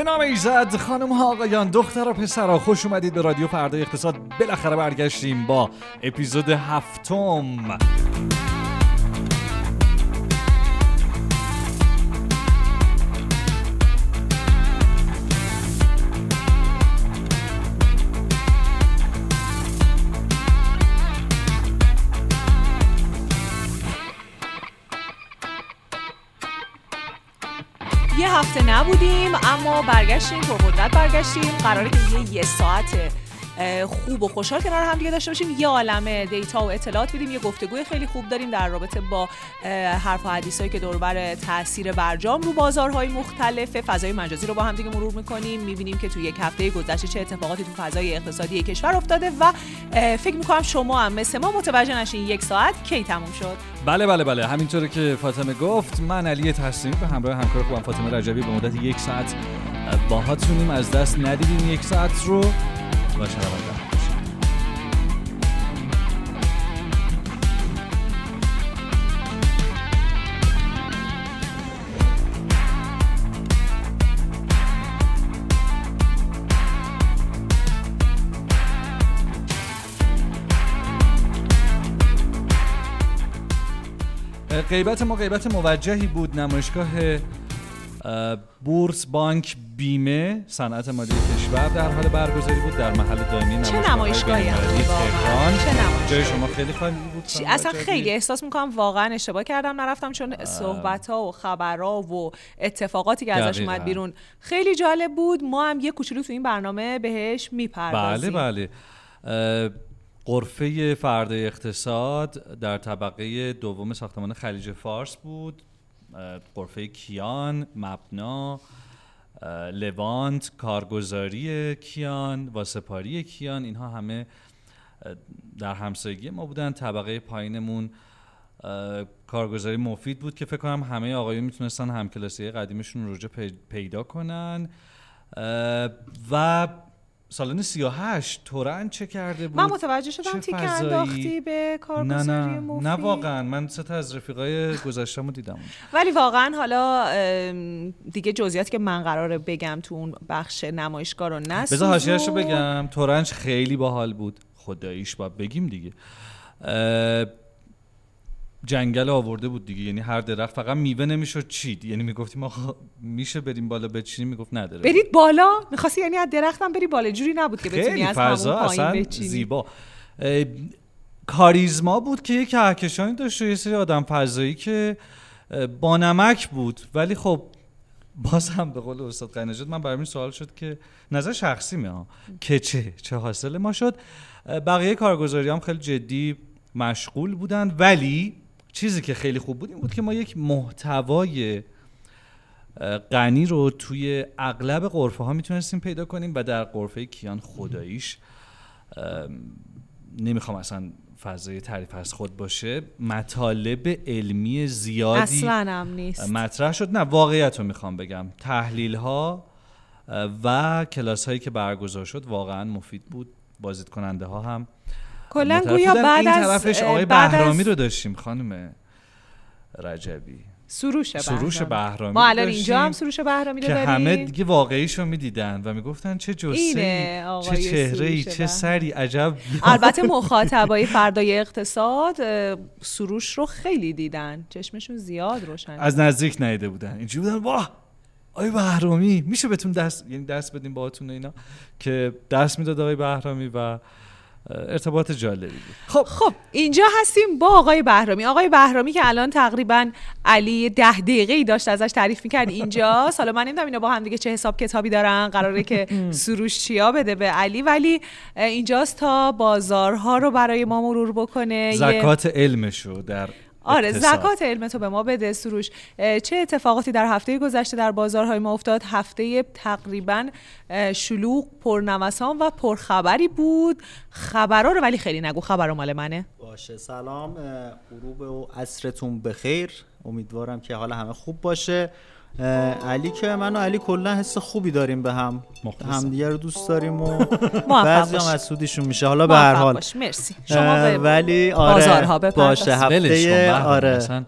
به نام ایزد خانم ها آقایان دختر و پسرها خوش اومدید به رادیو فردای اقتصاد. بالاخره برگشتیم با اپیزود هفتم. نبودیم اما برگشتیم پرقدرت برگشتیم. قراره که یه یه ساعت خوب و خوشحال کنار هم دیگه داشته باشیم. یه عالم دیتا و اطلاعات بدیم یه گفتگوی خیلی خوب داریم در رابطه با حرف و حدیثایی که دوربر تاثیر برجام رو بازارهای مختلف فضای مجازی رو با هم دیگه مرور می‌کنیم. می‌بینیم که توی یک هفته گذشته چه اتفاقاتی تو فضای اقتصادی کشور افتاده و فکر می‌کنم شما هم مثل ما متوجه نشین یک ساعت کی تموم شد. بله بله بله. همینطوره که فاطمه گفت. من علی تسلیمی به همراه همکار خوبم فاطمه رجبی به مدت یک ساعت باهاتونیم. از دست ندیدیم یک ساعت رو. و شنونده غیبت ما غیبت موجهی بود نمایشگاه بورس بانک بیمه صنعت مالی کشور در حال برگزاری بود در محل دائمی چه نمایشگاهی تهران. جای شما خیلی خالی بود اصلا خیلی احساس می‌کنم واقعا اشتباه کردم نرفتم چون صحبت ها و خبرها و اتفاقاتی که ازش اومد بیرون خیلی جالب بود. ما هم یه کوچولو تو این برنامه بهش می‌پردازیم. بله بله. قرفه فردای اقتصاد در طبقه دوم ساختمان خلیج فارس بود. قرفه کیان مبنا لوانت کارگزاری کیان واسپاری کیان اینها همه در همسایگی ما بودن طبقه پایینمون کارگزاری مفید بود که فکر کنم همه آقایون می‌تونستن همکلاسی قدیمشون رو پیدا کنن. و سالن 38 تورن چه کرده بود؟ من متوجه شدم تیک انداختی به کارگزاری نه نه. مفید. نه واقعا. من سه تا از رفیقای گذشتمو دیدم. ولی واقعا حالا دیگه جزئیاتی که من قراره بگم تو اون بخش نمایشگاه رو نسوزون. بذار حاشیه‌اشو بگم. تورنج خیلی باحال بود. خداییش باید بگیم دیگه. جنگل آورده بود دیگه. یعنی هر درخت فقط میوه نمی‌شد چید. یعنی می‌گفتیم آقا میشه بریم بالا بچینیم؟ می‌گفت نداره برید بالا. می‌خواستی یعنی از درختم بری بالا. جوری نبود که بتونی از همون پایین بچینی. زیبا. کاریزما بود که یه کهکشانی داشت و یه سری آدم فضایی که با نمک بود. ولی خب باز هم به قول استاد قنجات من برای سوال شد که نظر شخصی ها که چه چه حاصل ما شد؟ بقیه کارگزاری هم خیلی جدی مشغول بودن. ولی چیزی که خیلی خوب بود این بود که ما یک محتوای غنی رو توی اغلب قرفه ها می‌تونستیم پیدا کنیم و در قرفه کیان خداییش نمی‌خوام اصلا فضای تعریف از خود باشه مطالب علمی زیادی اصلا هم نیست. مطرح شد. نه واقعیت رو می‌خوام بگم. تحلیل ها و کلاس هایی که برگزار شد واقعا مفید بود. بازدید کننده ها هم کلا گویا بعد این طرفش آقای بهرامی رو داشتیم خانم رجبی. سروش بهرامی. سروش بهرامی ما الان اینجا هم سروش بهرامی رو که همه دیگه واقعیشو می‌دیدن و می‌گفتن چه جسه چه چهره ای چه سری عجب. البته مخاطبای فردای اقتصاد سروش رو خیلی دیدن. چشمشون زیاد روشن از نزدیک نیده بودن. اینجوری بودن واه آقای بهرامی میشه بهتون دست یعنی دست بدیم باهاتون اینا؟ که دست می‌داد آقای بهرامی و ارتباط جالبی بود. خب خب اینجا هستیم با آقای بهرامی. آقای بهرامی که الان تقریبا علی ده دقیقه ای داشت ازش تعریف می‌کرد اینجا. حالا من نمی‌دونم اینا با هم دیگه چه حساب کتابی دارن قراره که سروش چیا بده به علی. ولی اینجاست تا بازارها رو برای ما مرور بکنه. زکات علمشو در آره اقتصاد. زکات علم تو به ما بده سروش. چه اتفاقاتی در هفته گذشته در بازارهای ما افتاد؟ هفته تقریبا شلوغ پرنوسان و پرخبری بود. خبرها رو ولی خیلی نگو خبر مال منه. باشه سلام. غروب و عصرتون بخیر. امیدوارم که حالا همه خوب باشه. علی که من و علی کلا حس خوبی داریم به هم. همدیگه رو دوست داریم و بعضی هم از سودیشون میشه. حالا به هر حال. مرسی. شما ولی آره باشه. هفته آره.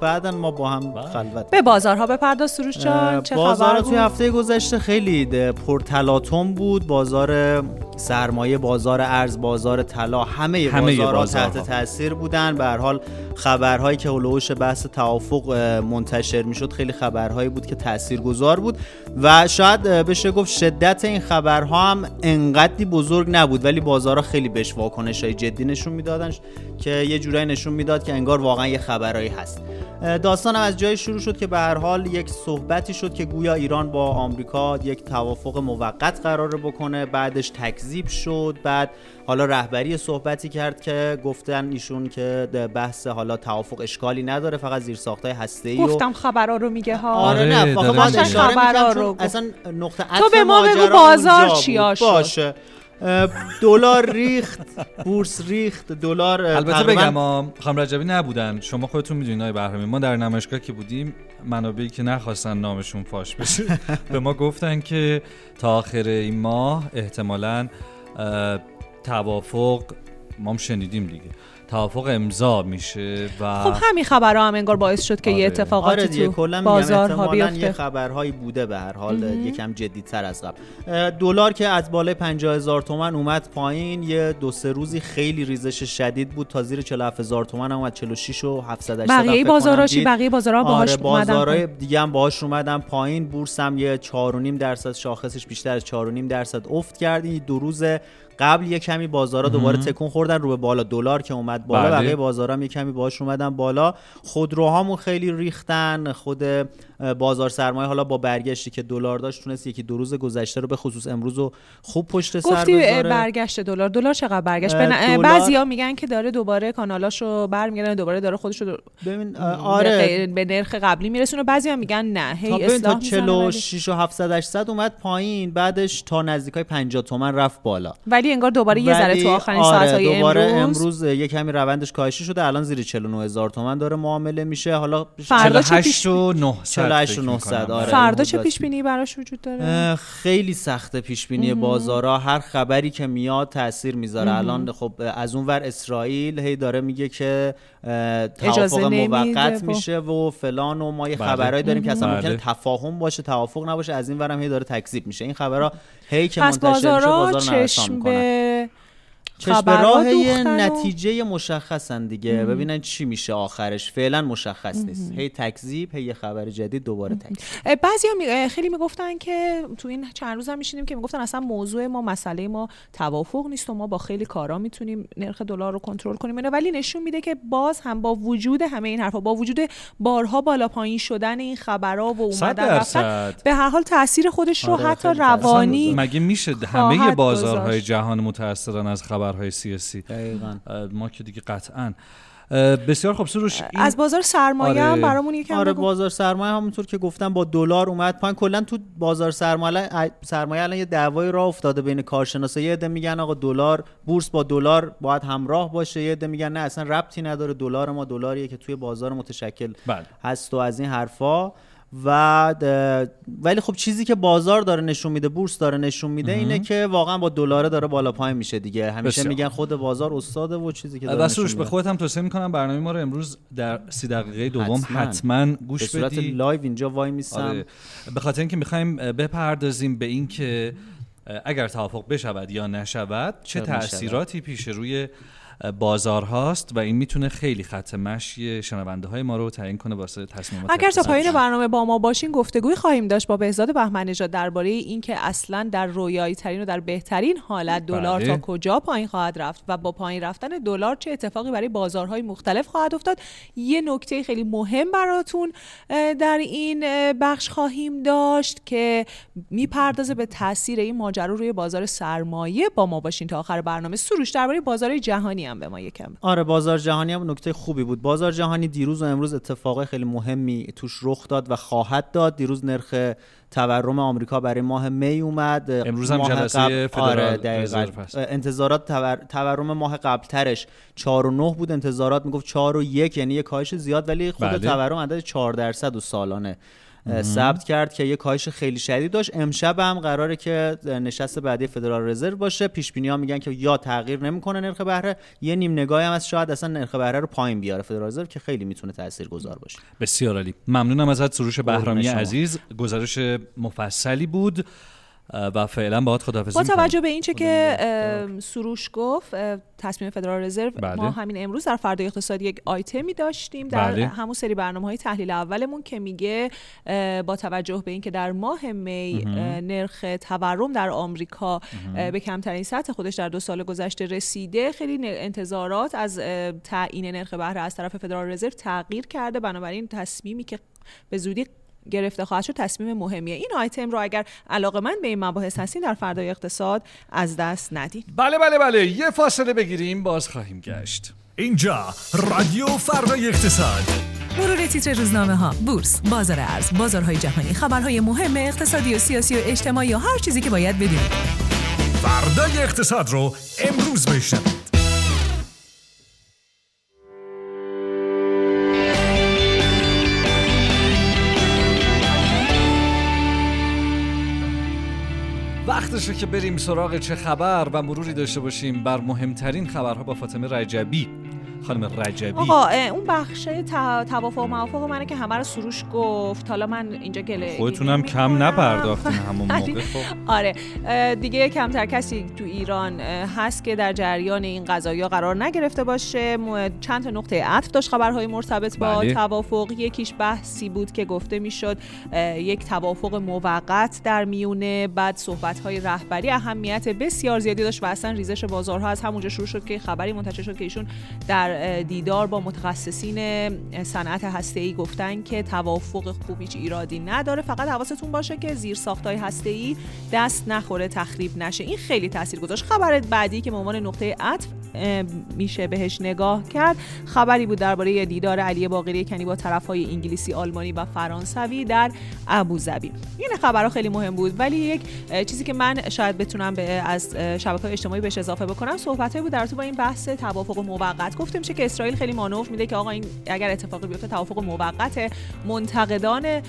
بعدا ما با هم بله. خلوت به بازارها بپرداز سروش جان چه بازار توی هفته گذشته خیلی پرتلاطم بود. بازار سرمایه بازار ارز بازار طلا همه, همه بازارها تحت تاثیر بودن. به هر حال خبرهایی که هلوش بحث توافق منتشر می‌شد خیلی خبرهایی بود که تاثیرگذار بود و شاید بشه گفت شدت این خبرها هم انقدری بزرگ نبود ولی بازارها خیلی بهش واکنش های جدی نشون می‌دادن که یه جورایی نشون می‌داد که انگار واقعا یه خبرهایی هست. داستانم از جای شروع شد که به هر حال یک صحبتی شد که گویا ایران با آمریکا یک توافق موقت قراره بکنه. بعدش تکذیب شد. بعد حالا رهبری صحبتی کرد که گفتن ایشون که بحث حالا توافق اشکالی نداره فقط زیر ساختای هسته گفتم خبرها رو میگه ها. آره نه فقط خبرها رو اصلا نقطه تو به ما بگو بازار چیا شد. باشه. دلار ریخت بورس ریخت دلار البته بگم خانم رجبی نبودن. شما خودتون می‌دونید آقای بهرامی ما در نمایشگاه که بودیم منابعی که نخواستن نامشون فاش بشه به ما گفتن که تا آخر این ماه احتمالا توافق ما شنیدیم دیگه. توافق امضا میشه و خب همین خبرها هم انگار باعث شد که آره. یه اتفاقاتی آره تو بازارها بیفته یه خبرهایی بوده به هر حال یکم جدیدتر از قبل. دلار که از بالای 50 هزار تومن اومد پایین یه دو سه روزی خیلی ریزش شدید بود. تا زیر 47 هزار تومن اومد 46 و 700 بقیه بازاراشی بقیه بازارها باهاش آره بازارهای دیگه هم باهاش اومدن پایین. بورس هم یه 4.5 درصد شاخصش بیشتر از 4.5 درصد افت کرد. این دو روز قبل یه کمی بازارا دوباره تکون خوردن رو به بالا دلار که اومد بالا بله. بقیه بازارا هم یه کمی باهاش اومدن بالا خودروهامون خیلی ریختن خود بازار سرمایه حالا با برگشتی که دلار داشت تونست یکی دو روز گذشته رو به خصوص امروز رو خوب پشت سر بذاره. برگشت دلار. دلار چقدر برگشت؟ دلار... بعضیا میگن که داره دوباره کانالاشو برمیگردن دوباره داره خودش رو ببین آره. به نرخ قبلی میرسونه. بعضیا میگن نه. هی اصلاح تا 46 و 700 800 اومد پایین بعدش تا نزدیکای 50 تومن رفت بالا. ولی انگار دوباره یه ذره تو آخرین آره ساعت‌های دوباره امروز امروز یه کمی روندش کاهشی شده. الان زیر 49 هزار تومن داره معامله میشه. حالا فردا 48 و 900 900 آره فردا چه پیش بینی براش وجود داره؟ خیلی سخت پیش بینی بازارا. هر خبری که میاد تاثیر می‌ذاره. الان خب از اون ور اسرائیل هی داره میگه که توافق موقت میشه و فلان و ما یه بله. خبرایی داریم که اصلا ممکنه بله. تفاهم باشه توافق نباشه. از این ورم هی داره تکذیب میشه. این خبرها هی که منتشر میشه بازار چشم به چشم راه یه نتیجه مشخصن دیگه. ببینن چی میشه آخرش. فعلا مشخص نیست. هی تکذیب هی یه خبر جدید دوباره تکذیب. بعضی می... خیلی می‌گفتن که تو این چند روز هم میشینیم که می‌گفتن اصلا موضوع ما مسئله ما توافق نیست و ما با خیلی کارا می‌تونیم نرخ دلار رو کنترل کنیم. ولی نشون میده که باز هم با وجود همه این حرفا با وجود بارها بالا پایین شدن این خبرها و اومدن رفتن به هر حال تاثیر خودش رو آره حتی روانی مگه میشه همه بازارهای جهان متاثرن از خبر خبرهای سیاسی. ما که دیگه قطعا. بسیار خوب سروش از بازار سرمایه آره. هم برامون یکم آره بازار سرمایه همونطور که گفتم با دلار اومد پایین. کلا تو بازار سرمایه سرمایه الان یه دعوای راه افتاده بین کارشناسا. یه عده میگن آقا دلار بورس با دلار باید همراه باشه. یه عده میگن نه اصلا ربطی نداره. دلار ما دلاریه که توی بازار متشکل بله. هست و از این حرفا. و ولی خب چیزی که بازار داره نشون میده بورس داره نشون میده اینه که واقعا با دلار داره بالا پایین میشه دیگه. همیشه میگن خود بازار استاده و چیزی که داره به خودت هم توصیه می‌کنم برنامه ما رو امروز در سی دقیقه دوم حتما, حتما گوش بدی. live اینجا وای میسم. آره. به خاطر اینکه می‌خوایم بپردازیم به اینکه اگر توافق بشود یا نشود چه تاثیراتی پیش روی بازار هاست و این می‌تونه خیلی خط مشی شنونده های ما رو تعیین کنه واسه تصمیمات اگر تا پایین برنامه با ما باشین گفتگوی خواهیم داشت با بهزاد بهمن نژاد درباره اینکه اصلا در رویایی ترین و در بهترین حالت دلار تا بله. کجا پایین خواهد رفت و با پایین رفتن دلار چه اتفاقی برای بازارهای مختلف خواهد افتاد. یه نکته خیلی مهم براتون در این بخش خواهیم داشت که می‌پردازه به تاثیر این ماجرا روی بازار سرمایه. با ما باشین تا آخر برنامه. سروش درباره بازار جهانی هم به ما یکم. آره بازار جهانی هم نکته خوبی بود. بازار جهانی دیروز و امروز اتفاق خیلی مهمی توش رخ داد و خواهد داد. دیروز نرخ تورم آمریکا برای ماه می اومد. امروز هم جلسه فدرال آره انتظارات تورم ماه قبلترش 4 و 9 بود. انتظارات می‌گفت 4 و 1 یعنی یه کاهش زیاد ولی خود بله. تورم عدد 4 درصد و سالانه. ثبت کرد که یه کاهش خیلی شدید داشت. امشب هم قراره که نشست بعدی فدرال رزرو باشه. پیش بینی ها میگن که یا تغییر نمی‌کنه نرخ بهره یه نیم نگاهی هم از شاید اصلا نرخ بهره رو پایین بیاره فدرال رزرو که خیلی می‌تونه تاثیرگذار باشه. بسیار عالی. ممنونم ازت سروش بهرامی عزیز. گزارش مفصلی بود. و فعلا خدافزی با توجه به اینچه که سروش گفت تصمیم فدرال رزرو بله. ما همین امروز در فردای اقتصادی یک آیتمی داشتیم در بله. همون سری برنامه های تحلیل اولمون که میگه با توجه به اینکه در ماه می نرخ تورم در آمریکا به کمترین سطح خودش در دو سال گذشته رسیده خیلی انتظارات از تعیین نرخ بهره از طرف فدرال رزرو تغییر کرده. بنابراین تصمیمی که به زودی گرفته خواهد شد تصمیم مهمیه. این آیتم رو اگر علاقه من به این مباحث هستین در فردای اقتصاد از دست ندید. بله بله بله. یه فاصله بگیریم باز خواهیم گشت. اینجا رادیو فردای اقتصاد. مرور تیتر روزنامه ها بورس بازار ارز بازارهای جهانی خبرهای مهم اقتصادی و سیاسی و اجتماعی و هر چیزی که باید بدونید. فردای اقتصاد رو امروز بشنوید. وقتشه که بریم سراغ چه خبر و مروری داشته باشیم بر مهمترین خبرها با فاطمه رجبی. خانم رجبی. آقا اون بخش توافق و موافق منه که همه رو سروش گفت. حالا من اینجا گله خودتونم کم نپرداختین همون موقع خب. آره. دیگه کمتر کسی تو ایران هست که در جریان این قضایی قرار نگرفته باشه. چند تا نقطه عطف داشت خبرهای مرتبط با بله. توافق. یکیش بحثی بود که گفته می‌شد یک توافق موقت در میونه. بعد صحبت های رهبری اهمیت بسیار زیادی داشت و اصلا ریزش بازارها از همونجا شروع شد که خبری منتشر شد که ایشون در دیدار با متخصصین صنعت هسته‌ای گفتن که توافق خوب هیچ ایرادی نداره. فقط حواستون باشه که زیر ساختای هسته‌ای دست نخوره تخریب نشه. این خیلی تاثیر گذاشت. خبر بعدی که به عنوان نقطه عطف میشه بهش نگاه کرد خبری بود درباره دیدار علی باقری کنی با طرفهای انگلیسی آلمانی و فرانسوی در ابوظبی این خبرها خیلی مهم بود. ولی یک چیزی که من شاید بتونم به از شبکه‌های اجتماعی بهش اضافه بکنم صحبت‌هایی بود در تو با این بحث توافق موقت. گفتیم میشه که اسرائیل خیلی مانور میده که آقا این اگر اتفاقی بیفته توافق موقت منتقدان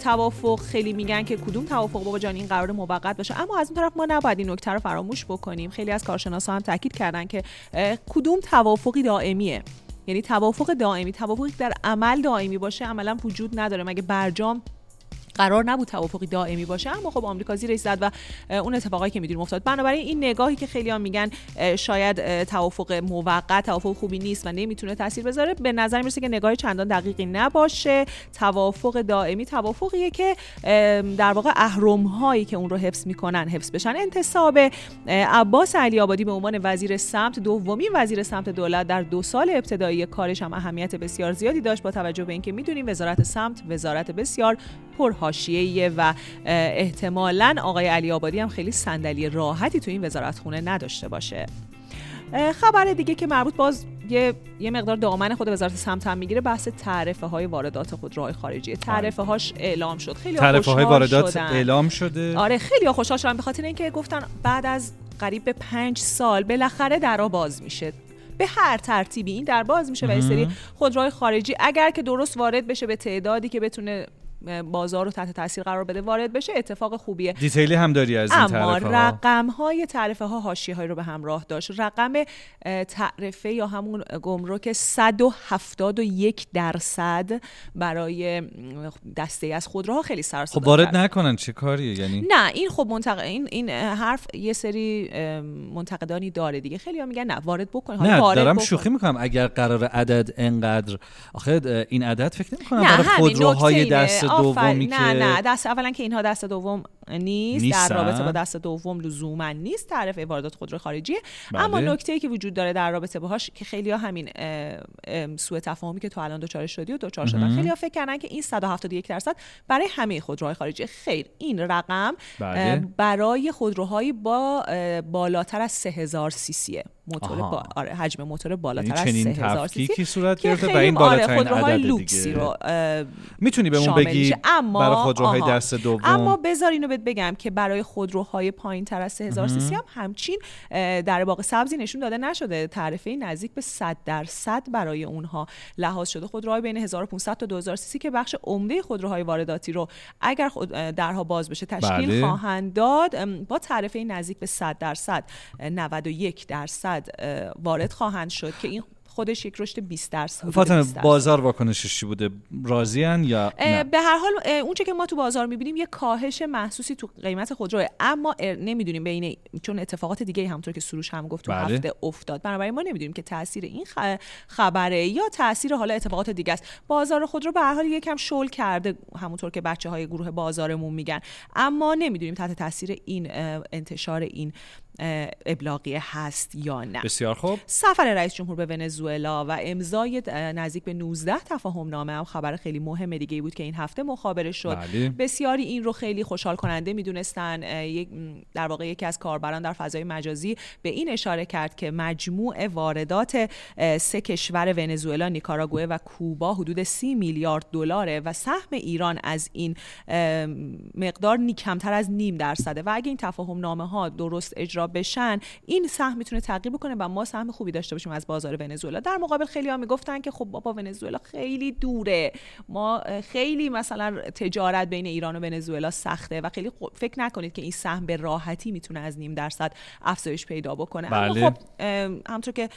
توافق خیلی میگن که کدوم توافق؟ بابا جان این قرار موقت باشه. اما از اون طرف ما نباید این نکته رو فراموش بکنیم. خیلی از کارشناسان هم تاکید کردن که کدوم توافقی دائمیه؟ یعنی توافق دائمی توافقی در عمل دائمی باشه عملا وجود نداره. مگه برجام قرار نبود توافقی دائمی باشه اما خب آمریکا زیرش زد و اون اتفاقایی که می‌دونیم افتاد. بنابراین این نگاهی که خیلی میگن شاید توافق موقت توافق خوبی نیست و نمی‌تونه تاثیر بذاره به نظر می‌رسه که نگاه چندان دقیقی نباشه. توافق دائمی توافقیه که در واقع اهرم هایی که اون رو حفظ می‌کنن حفظ بشن. انتصاب عباس علی آبادی به عنوان وزیر سمت دومین وزیر سمت دولت در دو سال ابتدایی کارش هم اهمیت بسیار زیادی داشت. با توجه به اینکه می‌دونیم وزارت سمت وزارت بسیار پر حاشیه‌ایه و احتمالا آقای علی آبادی هم خیلی صندلی راحتی تو این وزارت خونه نداشته باشه. خبر دیگه که مربوط باز یه, یه مقدار دامن خود وزارت سمت هم می‌گیره بحث تعرفه های واردات خودروهای خارجی. تعرفه هاش اعلام شد. خیلی تعرفه های واردات شدن. اعلام شده. آره خیلی خوشحال شدن. به خاطر اینکه گفتن بعد از قریب به پنج سال بالاخره درا باز میشه. به هر ترتیبی این در باز میشه و این سری خودروهای خارجی اگر که درست وارد بشه به تعدادی که بتونه بازار رو تحت تاثیر قرار بده وارد بشه اتفاق خوبیه. دیتیلی هم داری از این اما رقم های تعرفه ها حاشیه های رو به همراه داشت. رقم تعرفه یا همون گمرک 171 درصد برای دسته از خودروها خیلی سر خب وارد نکنن چه کاریه؟ یعنی نه این خب منتق... این این حرف یه سری منتقدانی داره دیگه. خیلی ها میگن نه وارد بکن. نه وارد دارم شوخی می‌کنم. اگر قرار عدد انقدر آخه این عدد فکر نمی‌کنم برای خودروهای دست دومی نه نه دست اولا که اینها دست دوم نیست در رابطه با دست دوم لزوما نیست تعرفه واردات خودرو خارجی بله. اما نکته ای که وجود داره در رابطه باهاش که خیلی ها همین سوء تفاهمی که تو الان دوچار شدی و دوچار شدن خیلی ها فکر کردن که این 171 درصد برای همه خودروهای خارجی خیر این رقم بله. برای خودروهای با بالاتر از 3000 سی سیه موتور با آره حجم موتور بالاتر یعنی از 3000 سی سی صورت گرفته و این بالاترین آره لوکسی رو می‌تونی بهمون بگی اما برای خودروهای دست دوم؟ اما بذار اینو بهت بگم که برای خودروهای پایین تر از 3000 سی سی هم همچین در باغ سبزی نشون داده نشده. تعرفه نزدیک به 100 درصد برای اونها لحاظ شده خودروهای بین 1500 تا 2000 سی سی که بخش عمده خودروهای وارداتی رو اگر خود درها باز بشه تشکیل بله. خواهند داد. با تعرفه نزدیک به 100 درصد 91 درصد وارد خواهند شد که این خودش یک رشد 20 درصد فاطمه بازار واکنشش چی بوده؟ راضیان یا نه؟ به هر حال اونچه که ما تو بازار می‌بینیم یه کاهش محسوسی تو قیمت خودرو اما نمی‌دونیم بین چون اتفاقات دیگه همونطور که سروش هم گفت تو بله. هفته افتاد. بنابراین ما نمی‌دونیم که تاثیر این خبره یا تاثیر حالا اتفاقات دیگه است. بازار خودرو به هر حال یکم شل کرده همونطور که بچه های گروه بازارمون میگن. اما نمی‌دونیم تحت تاثیر این انتشار این ابلاغیه هست یا نه. بسیار خوب. سفر رئیس جمهور به ونزوئلا و امضای نزدیک به 19 تفاهم نامه هم خبر خیلی مهم دیگه بود که این هفته مخابره شد. بله. بسیاری این رو خیلی خوشحال کننده می‌دونستن. در واقع یکی از کاربران در فضای مجازی به این اشاره کرد که مجموع واردات سه کشور ونزوئلا نیکاراگوئه و کوبا حدود 30 میلیارد دلاره و سهم ایران از این مقدار کمتر از نیم درصده. و اگه این تفاهم نامه ها درست اجرا بشن این سهم می‌تونه تغییر بکنه و ما سهم خوبی داشته باشیم از بازار ونزوئلا. در مقابل خیلی ها می‌گفتن که خب بابا ونزوئلا خیلی دوره. ما خیلی مثلا تجارت بین ایران و ونزوئلا سخته و خیلی فکر نکنید که این سهم به راحتی می‌تونه از نیم درصد افزایش پیدا بکنه. بله. اما خب همونطور که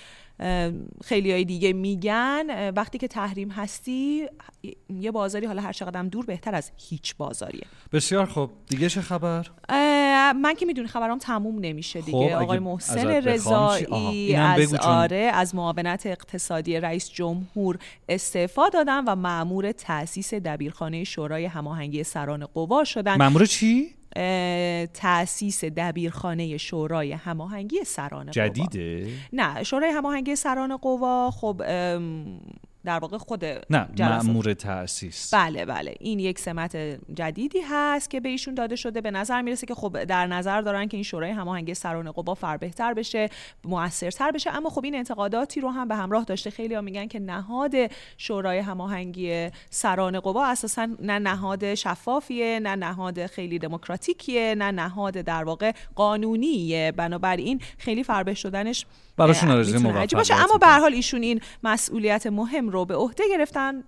خیلی های دیگه میگن وقتی که تحریم هستی یه بازاری حالا هر چقدر دور بهتر از هیچ بازاریه. بسیار خب دیگه چه خبر؟ من که می‌دونی خبرام تموم نمیشه دیگه. خب آقای محسن رضایی از آره از معاونت اقتصادی رئیس جمهور استعفا دادن و معمور تاسیس دبیرخانه شورای هماهنگی سران قوا شدن. معمور چی؟ تاسیس دبیرخانه شورای هماهنگی سران جدیده؟ نه شورای هماهنگی سران قوا خب در واقع خود نه مأمور تاسیس بله بله. این یک سمت جدیدی هست که به ایشون داده شده. به نظر می‌رسه که خب در نظر دارن که این شورای هماهنگی سران قوا فر بهتر بشه موثرتر بشه. اما خب این انتقاداتی رو هم به همراه داشته. خیلی ها میگن که نهاد شورای هماهنگی سران قوا اساسا نه نهاد شفافیه نه نهاد خیلی دموکراتیکیه نه نهاد در واقع قانونیه بنابراین خیلی فربه شدنش براشون باشه. اما به هر حال ایشون این مسئولیت مهم رو به عهده گرفتن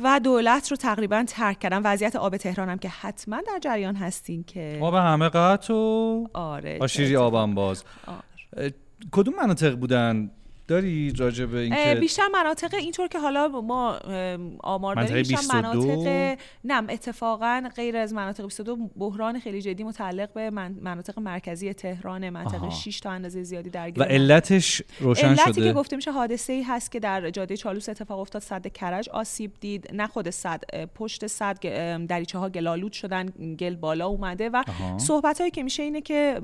و دولت رو تقریبا ترک کردن. وضعیت آب تهران هم که حتما در جریان هستین که آب همه قطع و آره آشیری آبم باز. آره. کدوم مناطق بودن داری راجع به اینکه بیشتر مناطق اینطور که حالا ما آمار داریم بیشتر مناطق نم اتفاقا غیر از مناطق 22 بحران خیلی جدی متعلق به مناطق مرکزی تهران منطقه 6 تا اندازه زیادی درگیر و علتش روشن علتی شده؟ که گفته میشه حادثه ای هست که در جاده چالوس اتفاق افتاد صد کرج آسیب دید نه خود صد پشت صد دریچه ها گلالود شدن گل بالا اومده و صحبت هایی که میشه اینه که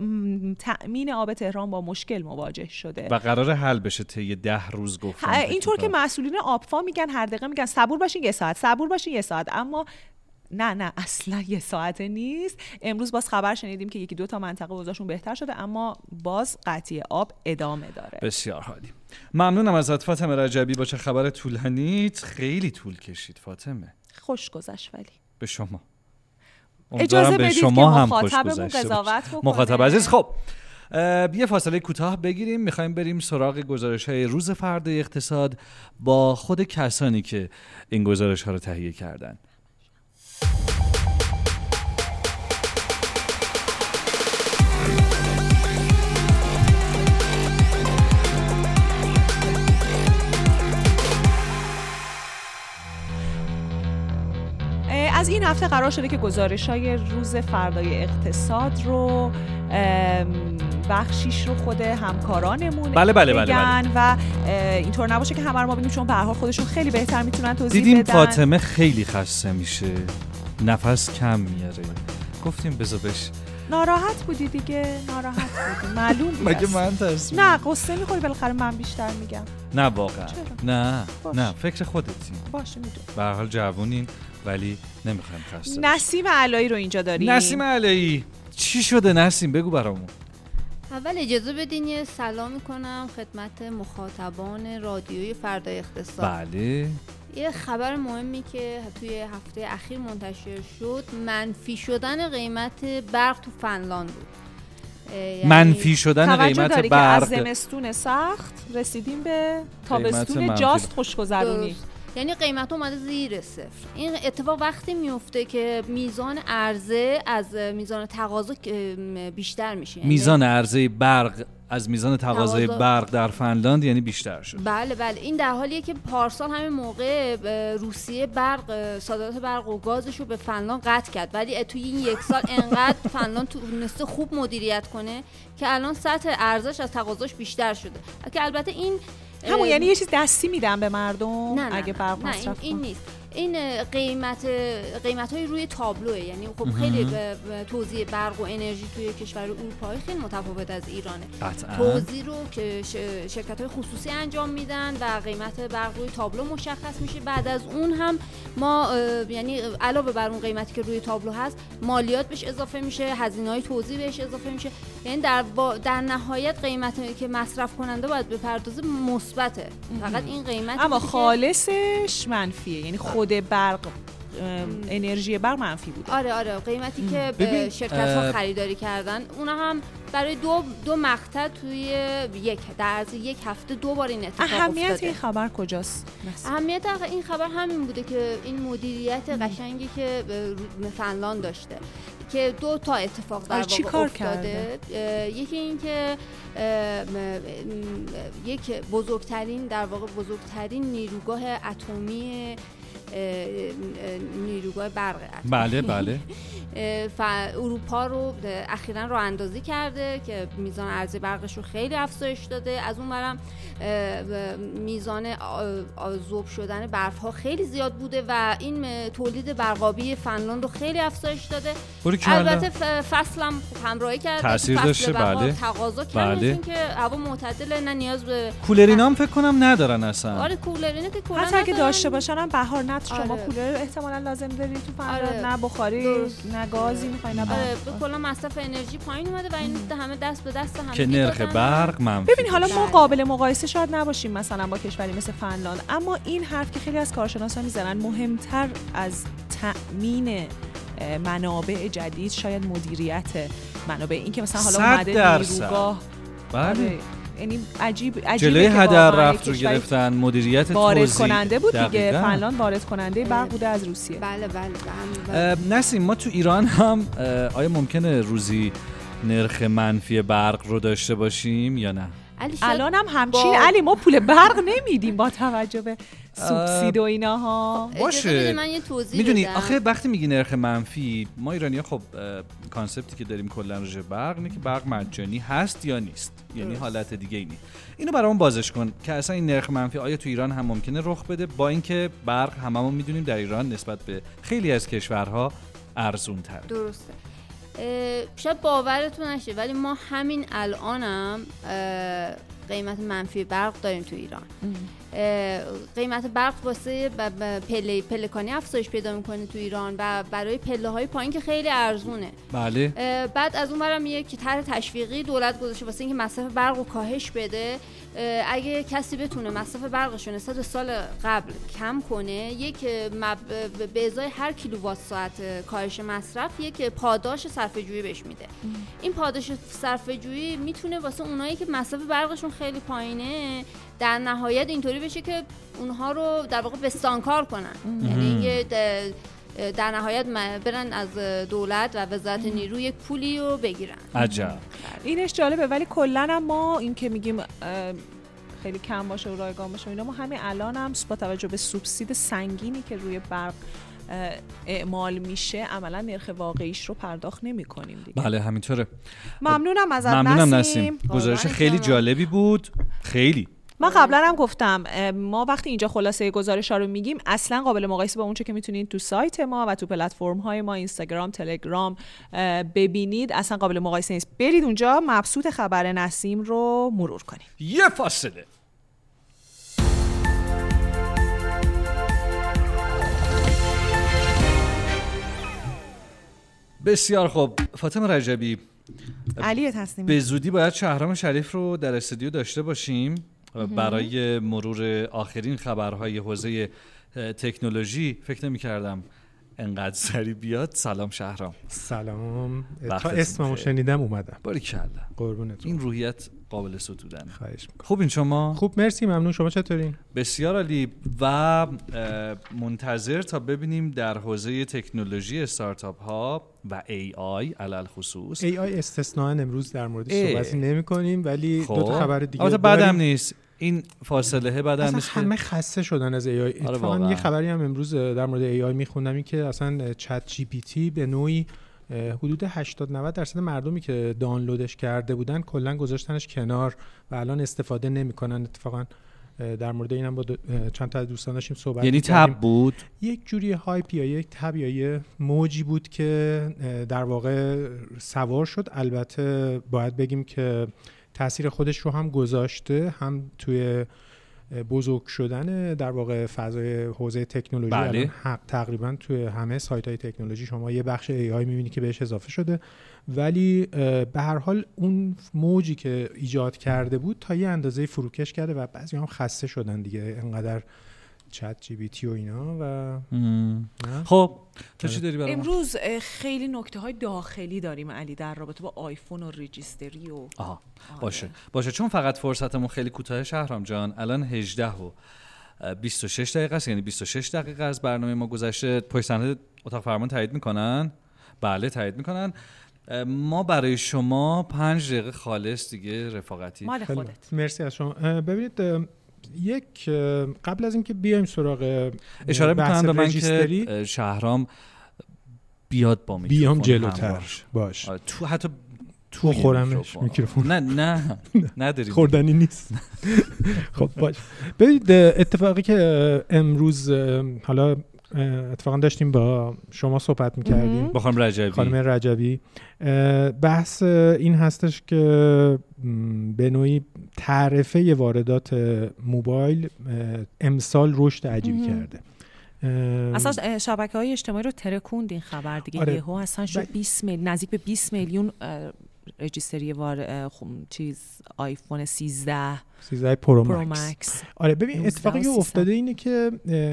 تأمین آب تهران با مشکل مواجه شده. و قرار حل بشه. طی ده روز گفتن اینطور که مسئولین آبفا میگن هر دقیقه میگن صبور باشین یه ساعت صبور باشین یه ساعت. اما نه نه اصلا یه ساعت نیست. امروز باز خبر شنیدیم که یکی دو تا منطقه اوضاعشون بهتر شده اما باز قطعی آب ادامه داره. بسیار حالی ممنونم ازت فاطمه رجبی. با چه خبر طولانیت؟ خیلی طول کشید فاطمه. خوش گذشت ولی. به شما. اجازه بدید شما که هم خوش قضاوت مخاطب عزیز خب. یه فاصله کوتاه بگیریم. می‌خوایم بریم سراغ گزارش های روز فرد اقتصاد با خود کسانی که این گزارش ها رو تهیه کردن. از این هفته قرار شده که گزارش های روز فردای اقتصاد رو بخشیش رو خود همکارانمون بله بله بله, بله. و اینطور نباشه که همه ما ببینیم چون به هر خودشون خیلی بهتر می‌تونن توضیح دیدیم بدن. فاطمه خیلی خسته میشه. نفس کم میاره. گفتیم بذار بش ناراحت بودی دیگه؟ ناراحت بودی. معلوم بود. مگه. من تصمیم نه قصه می‌خوری بالاخره من بیشتر میگم. نه واقعا. چرا؟ نه باش. نه فکر خودتی. باشه می‌دونم. به حال جوونین ولی نمی‌خوایم خسته. نسیم علایی رو اینجا داریم. نسیم علایی. چی شده نسیم؟ بگو برامون. اول اجازه بدین یه سلام می‌کنم خدمت مخاطبان رادیوی فردای اقتصاد. بله. یه خبر مهمی که توی هفته اخیر منتشر شد منفی شدن قیمت برق تو فنلاند بود. یعنی منفی شدن قیمت داری که از برق زمستون سخت رسیدیم به تابستون. جاست خوشگذرونی. یعنی قیمت اومده زیر صفر. این اتفاق وقتی میفته که میزان عرضه از میزان تقاضا بیشتر میشه. یعنی میزان عرضه برق از میزان تقاضای تقاضا- برق در فنلاند یعنی بیشتر شد. بله بله. این در حالیه که پارسال همین موقع روسیه برق صادرات برق و گازش رو به فنلاند قطع کرد. ولی توی این یک سال انقدر فنلاند تونسته خوب مدیریت کنه که الان سطح ارزش از تقاضاش بیشتر شده. که البته این همون یعنی یه چیز دستی میدن به مردم؟ نه نه اگه نه, برق نه این, مصرف این. نیست. این قیمت قیمت های روی تابلوه. یعنی خب خیلی توزیع برق و انرژی توی کشور اروپایی خیلی متفاوت از ایرانه. قطعا. توزیع رو که شرکت های خصوصی انجام میدن و قیمت برق روی تابلو مشخص میشه. بعد از اون هم ما یعنی علاوه بر اون قیمتی که روی تابلو هست مالیات بهش اضافه میشه هزینه های توزیع بهش اضافه میشه. یعنی در, با در نهایت قیمتی که مصرف کننده باید بپردازه مثبته. فقط این قیمت اما خالصش منفیه. یعنی خود برق انرژی برق منفی بوده. آره آره قیمتی که ببین، شرکت ها خریداری کردن اونا هم برای دو دو مقطع توی یک در عرض یک هفته دو بار این اتفاق اهمیت افتاده. این خبر کجاست؟ اهمیت این خبر همین بوده که این مدیریت قشنگی که فنلاند داشته که دو تا اتفاق در آره، واقع کار افتاده. یکی این که یک بزرگترین در واقع بزرگترین نیروگاه اتمی نیروگاه برق اتمی. بله بله اروپا رو اخیرا راه اندازی کرده که میزان عرضه برقش رو خیلی افزایش داده از اون برم میزان ذوب شدن برف ها خیلی زیاد بوده و این تولید برقابی فنلاند رو خیلی افزایش داده. البته فصلم همراهی کرده تأثیر فصل داشته، بله. تقاضا بله. که هوا معتدله نه نیاز به کولرینا هم فکر کنم ندارن اصلا آره کولرینه که کلا حتی اگه. داشته باشن هم بهار شما آره. کولر احتمالا لازم داری تو فنلاند آره. نه بخاری درست. نه گازی می‌خوای نه آره کلا مصرف انرژی پایین اومده و این همه دست به دست هم که نرخ برق منفی ببین حالا ما. قابل مقایسه شاید نباشیم مثلا با کشوری مثل فنلاند اما این حرف که خیلی از کارشناسان می‌زنن مهمتر از تأمین منابع جدید شاید مدیریت منابع این که مثلا حالا اومده. نیروگاه بله آره یعنی عجیب عجیبه جلوی هدر رفت رو گرفتن مدیریت وارد توزیع کننده بود دیگه. فنلاند وارد کننده برق بوده از روسیه. بله بله به هم- اه، نسیم ما تو ایران هم آیا ممکنه روزی نرخ منفی برق رو داشته باشیم یا نه؟ علی شاید الان هم همچین با- علی ما پول برق نمیدیم با توجه به سوبسید و ایناها اجازه باشه. من یه توضیح می‌دونی بدم. آخه وقتی میگی نرخ منفی ما ایرانی خب اه، کانسپتی که داریم کلا راجع برق اینه که برق مجانی هست یا نیست. یعنی درست. حالت دیگه اینی اینو برامون بازش کن که اصلا این نرخ منفی آیا تو ایران هم ممکنه رخ بده؟ با اینکه برق هممون می‌دونیم در ایران نسبت به خیلی از کشورها ارزون تر درسته. شاید باورتون نشه ولی ما همین الانم قیمت منفی برق داریم تو ایران. قیمت برق واسه پله پلکانی افزایش پیدا می‌کنه تو ایران و برای پله های پایین که خیلی ارزونه. بله. بعد از اون برم یک طرح تشویقی دولت گذاشته واسه اینکه مصرف برق رو کاهش بده. اگه کسی بتونه مصرف برقش رو نسبت به سال قبل کم کنه یک مب... به ازای هر کیلووات ساعت اه، کاهش مصرف یک پاداش صرفه جویی بهش میده. این پاداش صرفه جویی می‌تونه واسه اونایی که مصرف برقشون خیلی پایینه در نهایت اینطوری بشه که اونها رو در واقع بستانکار کنن. یعنی یه در نهایت برن از دولت و وزارت نیرو یک پولی رو بگیرن. عجب. اینش جالبه ولی کلا هم ما این که میگیم خیلی کم باشه و رایگان باشه و اینا ما همین الان هم با توجه به سوبسید سنگینی که روی برق اعمال میشه عملا نرخ واقعیش رو پرداخت نمی کنیم دیگه. بله همینطوره. ممنونم ازت ممنونم نسیم. نسیم گزارش خیلی. جالبی بود. خیلی. من قبلا هم گفتم ما وقتی اینجا خلاصه گزارش ها رو میگیم اصلا قابل مقایسه با اونچه که می‌تونید تو سایت ما و تو پلتفرم های ما اینستاگرام تلگرام ببینید. اصلا قابل مقایسه نیست. برید اونجا مبسوط خبر نسیم رو مرور کنید یه فاصله. بسیار خوب. فاطمه رجبی علی تصمیم به زودی باید شهرام شریف رو در استودیو داشته باشیم. برای مرور آخرین خبرهای حوزه تکنولوژی فکر نمی کردم انقدر سری بیاد. سلام شهرام. سلام. تا اسممو شنیدم اومدم. باری کلا قربونت. این روحیت قابل ستودن. خواهش خوب این شما؟ خوب مرسی ممنون. شما چطورین بسیار عالی. و منتظر تا ببینیم در حوزه تکنولوژی استارتاپ ها و AI علی الخصوص. AI استثنائا امروز در موردش صحبت نمی کنیم ولی خب. دو تا خبر دیگه البته بعدم نیست. این فاصله بعد هم همه خسته شدن از AI آره اتفاقا یه خبری هم امروز در مورد AI میخوندم این که اصلا ChatGPT به نوعی حدود 80 90 درصد مردمی که دانلودش کرده بودن کلا گذاشتنش کنار و الان استفاده نمی‌کنن. اتفاقا در مورد اینم با چند تا از دوستان داشتیم صحبت یعنی تب بود؟ یک جوری هایپ یا یک تب یا یه موجی بود که در واقع سوار شد. البته باید بگیم که تاثیر خودش رو هم گذاشته هم توی بزرگ شدن در واقع فضای حوزه تکنولوژی بله. حق تقریبا توی همه سایت های تکنولوژی شما یه بخش ای آی می‌بینی که بهش اضافه شده ولی به هر حال اون موجی که ایجاد کرده بود تا یه اندازه فروکش کرده و بعضی هم خسته شدن دیگه انقدر چت جی بی تی و اینا و خب تو چی داری برام امروز خیلی نکته های داخلی داریم علی در رابطه با آیفون و رجیستری و آها باشه. باشه چون فقط فرصتمون خیلی کوتاه شهرام جان. الان 18 و 26 دقیقه است یعنی 26 دقیقه از برنامه ما گذشته. پشت صحنه اتاق فرمان تایید می‌کنن؟ بله تایید می‌کنن. ما برای شما پنج دقیقه خالص دیگه رفاقتی مال خودت. مرسی از شما. ببینید یک قبل از اینکه بیایم سراغ اشاره می‌کنم به من که شهرام بیاد با میکروفون بیام جلوتر. باش. تو حتی تو خورمش میکروفون. نه نه نداری خوردنی نیست. خب باش. ببینید اتفاقی که امروز حالا اتفاقا داشتیم با شما صحبت می‌کردیم. با خانم رجبی. خانم رجبی. بحث این هستش که به نوعی تعرفه واردات موبایل امسال رشد عجیبی کرده. اصلا شبکه های اجتماعی رو ترکوند این خبر دیگه. آره. یهو اصلا شد 20 میل نزدیک به 20 میلیون رجیستری برای چیز آیفون 13 13 پرو, پرو مکس. آره ببین اتفاقی که افتاده اینه که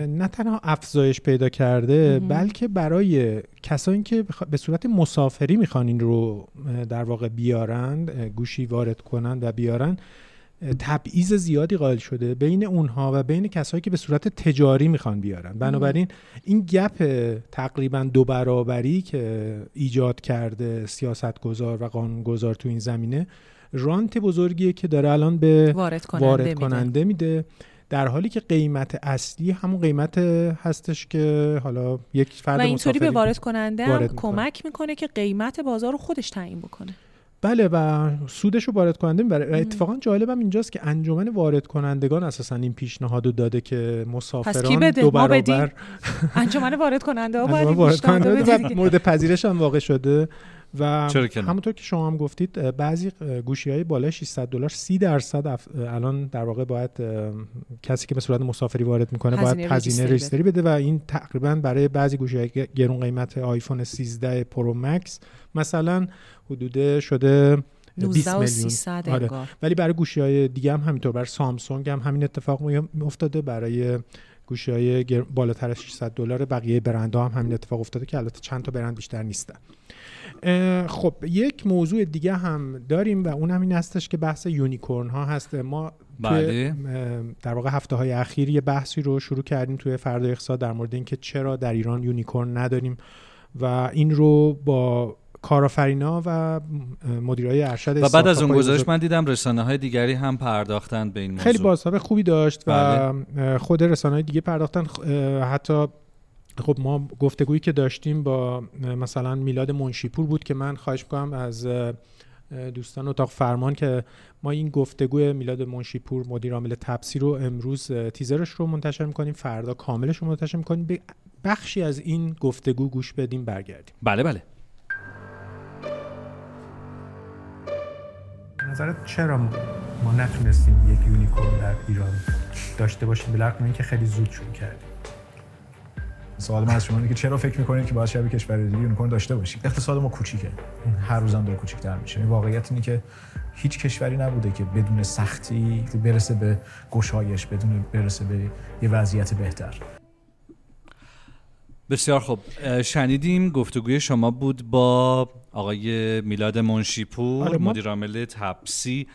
نه تنها افزایش پیدا کرده بلکه برای کسایی که به صورت مسافری می‌خوان این رو در واقع بیارند گوشی وارد کنند و بیارن تبعیض زیادی قائل شده بین اونها و بین کسایی که به صورت تجاری می‌خوان بیارن. بنابراین این گپ تقریبا دو برابری که ایجاد کرده سیاستگزار و قانونگذار تو این زمینه رانت بزرگیه که داره الان به وارد کننده, وارد کننده میده. در حالی که قیمت اصلی همون قیمت هستش که حالا یک فرد و اینطوری به وارد کننده هم کمک می‌کنه که قیمت بازار رو خودش تعیین بکنه. بله و سودش رو وارد کننده می‌بره و اتفاقا جالبم اینجاست که انجمن وارد کنندگان اساسا این پیشنهاد رو داده که مسافران دو برابر انجمن وارد کننده ها باید وارد کننده مورد پذیرش هم واقع شده. و همونطور که شما هم گفتید بعضی گوشی های بالای 600 دلار 30 درصد الان در واقع باید کسی که به صورت مسافری وارد می‌کنه باید هزینه رجیستری بده. و این تقریبا برای بعضی گوشی های گرون قیمت آیفون 13 پرو مکس مثلا حدود شده 20 میلیون. آره. ولی برای گوشی های دیگه هم همینطور برای سامسونگ هم همین اتفاق افتاده. برای گوشی های بالاتر از 600 دلار بقیه برندها هم همین اتفاق افتاده که البته چند تا برند بیشتر نیستن. خب یک موضوع دیگه هم داریم و اون هم این هستش که بحث unicorn ها هست ما بله. در واقع هفته های اخیر یه بحثی رو شروع کردیم توی فردا اقتصاد در مورد اینکه چرا در ایران unicorn نداریم و این رو با کارآفرینا و مدیرای ارشد و بعد از اون گزارش من دیدم رسانه های دیگری هم پرداختن به این موضوع خیلی بازتاب خوبی داشت و بله. خود رسانه های دیگه پرداختن حتی خب ما گفتگویی که داشتیم با مثلا میلاد منشیپور بود که من خواهش می‌کنم از دوستان اتاق فرمان که ما این گفتگوی میلاد منشیپور مدیر عامل تپسی رو امروز تیزرش رو منتشر می‌کنیم. فردا کاملش رو منتشر می‌کنیم. به بخشی از این گفتگو گوش بدیم برگردیم. بله بله. نظرت چرا ما نتونستیم یک unicorn در ایران داشته باشیم؟ به اینکه خیلی زود شروع کردیم. سوال من از شما اینه که چرا فکر می‌کنید که باید شبیه کشور دیگه unicorn داشته باشیم؟ اقتصاد ما کوچیکه. هر روزم داره کوچیک‌تر میشه. این واقعیت اینه که هیچ کشوری نبوده که بدون سختی برسه به گشایش بدون برسه به یه وضعیت بهتر. بسیار خوب. شنیدیم گفتگوی شما بود با آقای میلاد منشیپور آره مدیر عامل تپسی.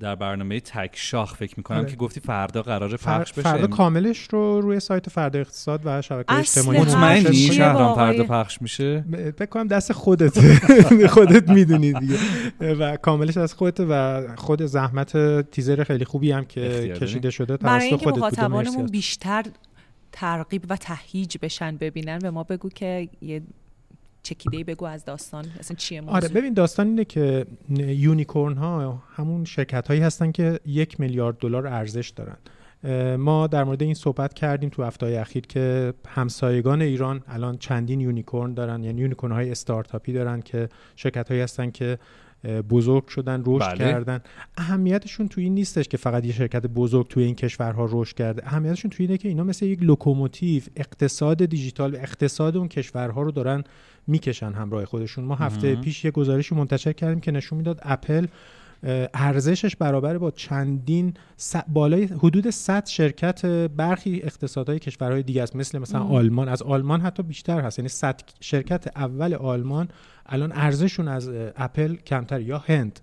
در برنامه تک شاخ فکر می‌کنم آره. که گفتی فردا قرار پخش بشه. فردا کاملش رو روی سایت فردا اقتصاد و شبکه اجتماعی مطمئنی شهرام فردا پخش میشه؟ فکر کنم دست خودت خودت می‌دونی دیگه. و کاملش از خودت و خود زحمت تیزر خیلی خوبی هم که کشیده شده. توسط خودت مخاطبانمون بیشتر ترغیب و تهیج بشن ببینن و ما بگو که یه چکیده بگو از داستان. اصلا چیه موضوع؟ آره ببین داستان اینه که unicorn ها همون شرکت هایی هستن که یک میلیارد دلار ارزش دارن. ما در مورد این صحبت کردیم تو هفته اخیر که همسایگان ایران الان چندین unicorn دارن. یعنی unicorn های استارتاپی دارن که شرکت هایی هستن که بزرگ شدن رشد بله. کردن. اهمیتشون تو این نیستش که فقط یه شرکت بزرگ توی این کشورها رشد کرده. اهمیتشون توی اینه که اینا مثل یک لوکوموتیو اقتصاد دیجیتال و اقتصاد اون کشورها رو دارن می‌کشن همراه خودشون. ما هفته پیش یه گزارشی منتشر کردیم که نشون می‌داد اپل ارزشش برابر با چندین بالای حدود 100 شرکت برخی اقتصادهای کشورهای دیگه است. مثل مثلا آلمان. از آلمان حتی بیشتر هست. یعنی 100 شرکت اول آلمان الان ارزششون از اپل کمتر یا هند.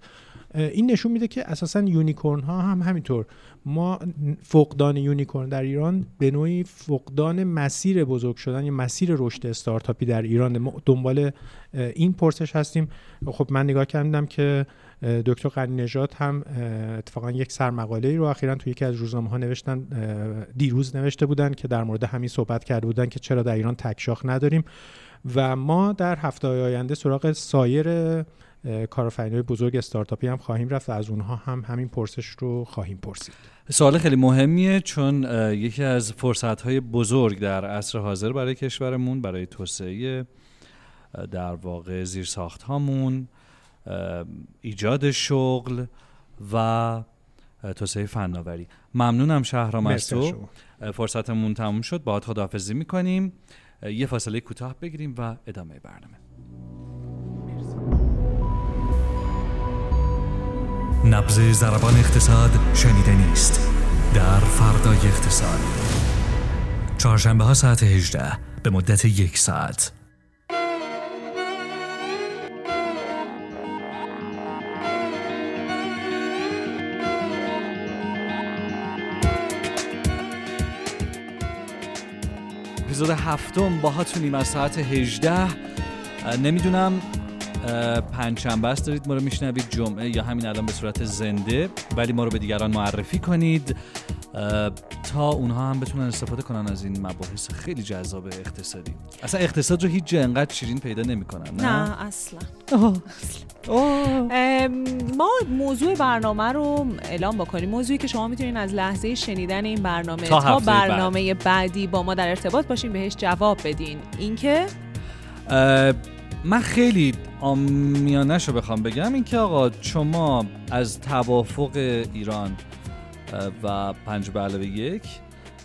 این نشون میده که اساسا unicorn ها هم همینطور. ما فقدان unicorn در ایران به نوعی فقدان مسیر بزرگ شدن یا مسیر رشد استارتاپی در ایران دنبال این پرسش هستیم. خب من نگاه کردم که دکتر غنی نژاد هم اتفاقا یک سرمقاله رو اخیرا توی یکی از روزنامه ها نوشتن دیروز نوشته بودن که در مورد همین صحبت کرده بودن که چرا در ایران تکشاخ نداریم. و ما در هفته آینده سراغ سایر کارآفرینای بزرگ استارتاپی هم خواهیم رفت و از اونها هم همین پرسش رو خواهیم پرسید. سوال خیلی مهمیه چون یکی از فرصت بزرگ در عصر حاضر برای کشورمون برای توسعه در واقع زیر ساخت هامون ایجاد شغل و توسعه فناوری. ممنونم شهرام از تو. فرصتمون تموم شد. باهات خداحافظی می‌کنیم. یه فاصله کوتاه بگیریم و ادامه برنامه نبز زربان اقتصاد شنیده نیست در فردای اقتصاد چهارشنبه ها ساعت 18 به مدت یک ساعت اپیزود هفتم باهاتونیم از ساعت 18 نمی‌دونم پنجشنبه است دارید ما رو میشنوید جمعه یا همین الان به صورت زنده ولی ما رو به دیگران معرفی کنید. تا اونها هم بتونن استفاده کنن از این مباحث خیلی جذاب اقتصادی. اصلا اقتصاد رو هیچ جا انقدر شیرین پیدا نمی‌کنن نه, نه اصلا. ما موضوع برنامه رو اعلام بکنیم. موضوعی که شما می‌تونید از لحظه شنیدن این برنامه تا, تا برنامه بعدی با ما در ارتباط باشین بهش جواب بدین. اینکه من خیلی آمیانش رو بخوام بگم اینکه آقا شما از توافق ایران و پنج به علاوه یک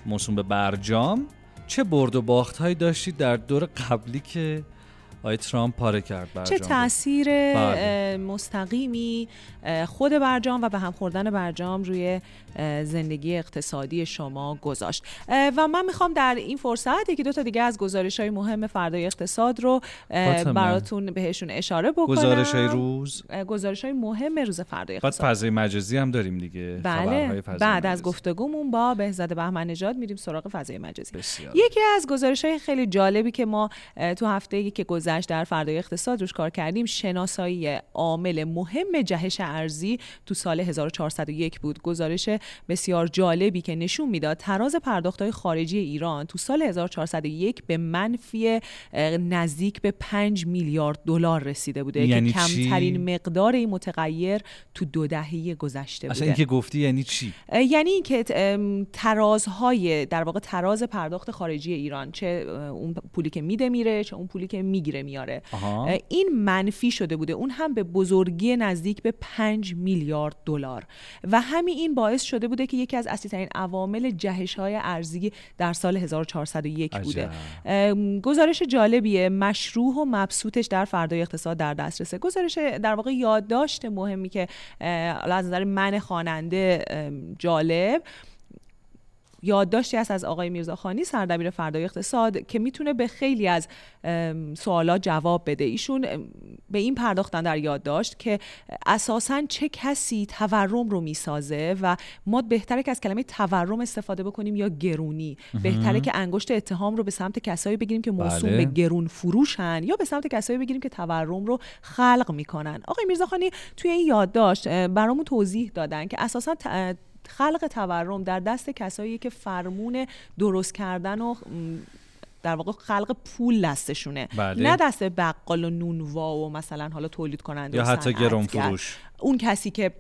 موسوم به برجام. چه برد و باخت هایی داشتید در دور قبلی که آقای ترامپ پاره کرد برجام چه تاثیر بله. مستقیمی خود برجام و به هم خوردن برجام روی زندگی اقتصادی شما گذاشت. و من می‌خوام در این فرصت یکی دو تا دیگه از گزارش های مهم فردای اقتصاد رو براتون بهشون اشاره بکنم. گزارش های روز؟ گزارش های مهم روز فردای اقتصاد. بعد فضای مجازی هم داریم دیگه بله. بعد از گفتگومون با بهزاد بهمن نژاد میریم سراغ فضای مجازی. بسیار. یکی از گزارش های خیلی جالبی که ما تو هفته که گذشت گذشت در فردای اقتصاد روش کار کردیم. شناسایی عامل مهم جهش ارزی تو سال 1401 بود. گزارش بسیار جالبی که نشون می‌داد تراز پرداختهای خارجی ایران تو سال 1401 به منفی نزدیک به 5 میلیارد دلار رسیده بوده یعنی که کمترین مقدار این متغیر تو دو دهه گذشته بوده. اصلا اینکه گفتی یعنی چی؟ یعنی اینکه ترازهای در واقع تراز پرداخت خارجی ایران چه اون پولی که میده میره چه اون پولی که می‌گیره میاره. این منفی شده بوده. اون هم به بزرگی نزدیک به 5 میلیارد دلار. و همین این باعث شده بوده که یکی از اصلی ترین عوامل جهش های ارزی در سال 1401 بوده. گزارش جالبیه. مشروع و مبسوطش در فردای اقتصاد در دسترسه گزارش در واقع یادداشت مهمی که از نظر من خواننده جالب. یادداشتی است از آقای میرزاخانی سردبیر فردای اقتصاد که می‌تونه به خیلی از سوالات جواب بده. ایشون به این پرداختن در یادداشت که اساسا چه کسی تورم رو می‌سازه و ما بهتره که از کلمه تورم استفاده بکنیم یا گرونی. بهتره که انگشت اتهام رو به سمت کسایی بگیریم که موسوم بله. به گرون فروشن یا به سمت کسایی بگیریم که تورم رو خلق می‌کنن. آقای میرزاخانی توی این یادداشت برامون توضیح دادن که اساسا خلق تورم در دست کسایی که فرمون درست کردن و در واقع خلق پول دستشونه. بله. نه دست بقال و نونوا و مثلا حالا تولید کننده یا حتی گرون فروش اون کسی که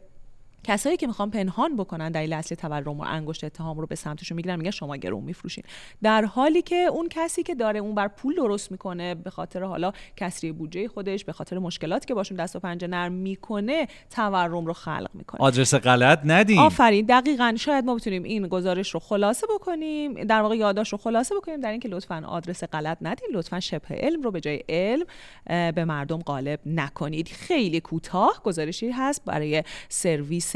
کسایی که می‌خوان پنهان بکنن دلیل اصلی تورم و انگشت اتهام رو به سمتشون می‌گیرن میگن شما گرون میفروشین. در حالی که اون کسی که داره اون بر پول درست می‌کنه به خاطر حالا کسری بودجه خودش به خاطر مشکلاتی که باشون دست و پنجه نرم می‌کنه تورم رو خلق می‌کنه. آدرس غلط ندیم آفرین دقیقا. شاید ما بتونیم این گزارش رو خلاصه بکنیم در واقع یادداشت رو خلاصه بکنیم در اینکه لطفا آدرس غلط ندید لطفا شبه علم رو به جای علم به مردم غالب نکنید. خیلی کوتاه گزارشی هست برای سرویس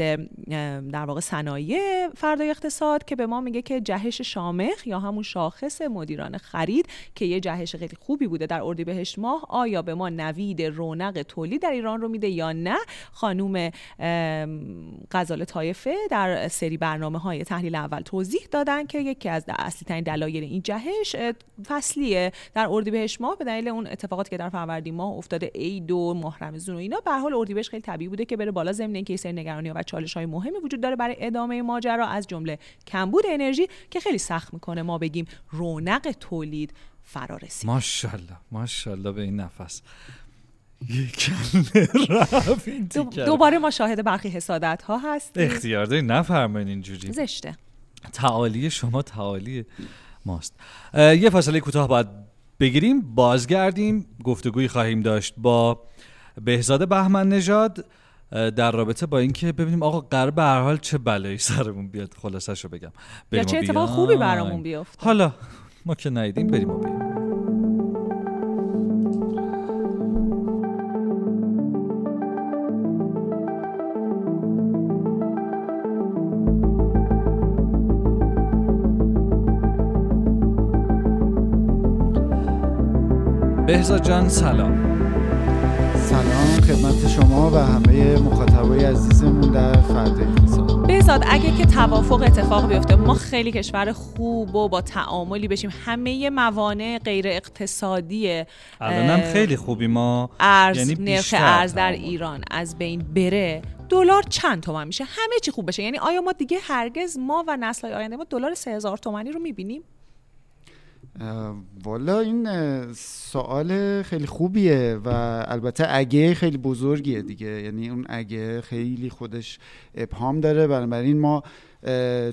در واقع صنایع فردای اقتصاد که به ما میگه که جهش شامخ یا همون شاخص مدیران خرید که یه جهش خیلی خوبی بوده در اردیبهشت ماه آیا به ما نوید رونق تولید در ایران رو میده یا نه؟ خانوم غزال طایفه در سری برنامه های تحلیل اول توضیح دادن که یکی از اصلی ترین دلایل این جهش فصلیه. در اردیبهشت ماه به دلیل اون اتفاقاتی که در فروردین ماه افتاده عید و ماه رمضان و اینا به حال اردیبهشت خیلی طبیعی بوده که بره بالا ضمن اینکه سری نگرانی و چالش های مهمی وجود داره برای ادامه ماجرا از جمله کمبود انرژی که خیلی سخت می‌کنه ما بگیم رونق تولید فرا رسید ماشاءالله ماشاءالله به این نفس. دوباره ما شاهد برخی حسادت ها هست اختیار داری نفرمایین اینجوری. زشته. تعالی شما تعالی ماست. یه فاصله کوتاه باید بگیریم. بازگردیم. گفتگوی خواهیم داشت با بهزاد بهمن نژاد. در رابطه با اینکه ببینیم آقا قرار به هر حال چه بلایی سرمون بیاد. خلاصش رو بگم. یا چه اتفاق خوبی برامون بیفته؟ حالا ما که ندیدیم بریم و بیایم. بهزاد جان سلام. شما و همه مخاطبای عزیزمون در فرد اقتصاد. بزاد اگه که توافق اتفاق بیفته ما خیلی کشور خوب و با تعاملی بشیم. همه موانع غیر اقتصادی الانم خیلی خوبی ما. ارز یعنی نرخ ارز در ایران از بین بره دلار چند تومن میشه؟ همه چی خوب بشه. یعنی آیا ما دیگه هرگز ما و نسل آینده ما دلار 3000 تومانی رو می‌بینیم؟ والا این سوال خیلی خوبیه و البته اگه خیلی بزرگیه دیگه. یعنی اون اگه خیلی خودش ابهام داره. بنابراین ما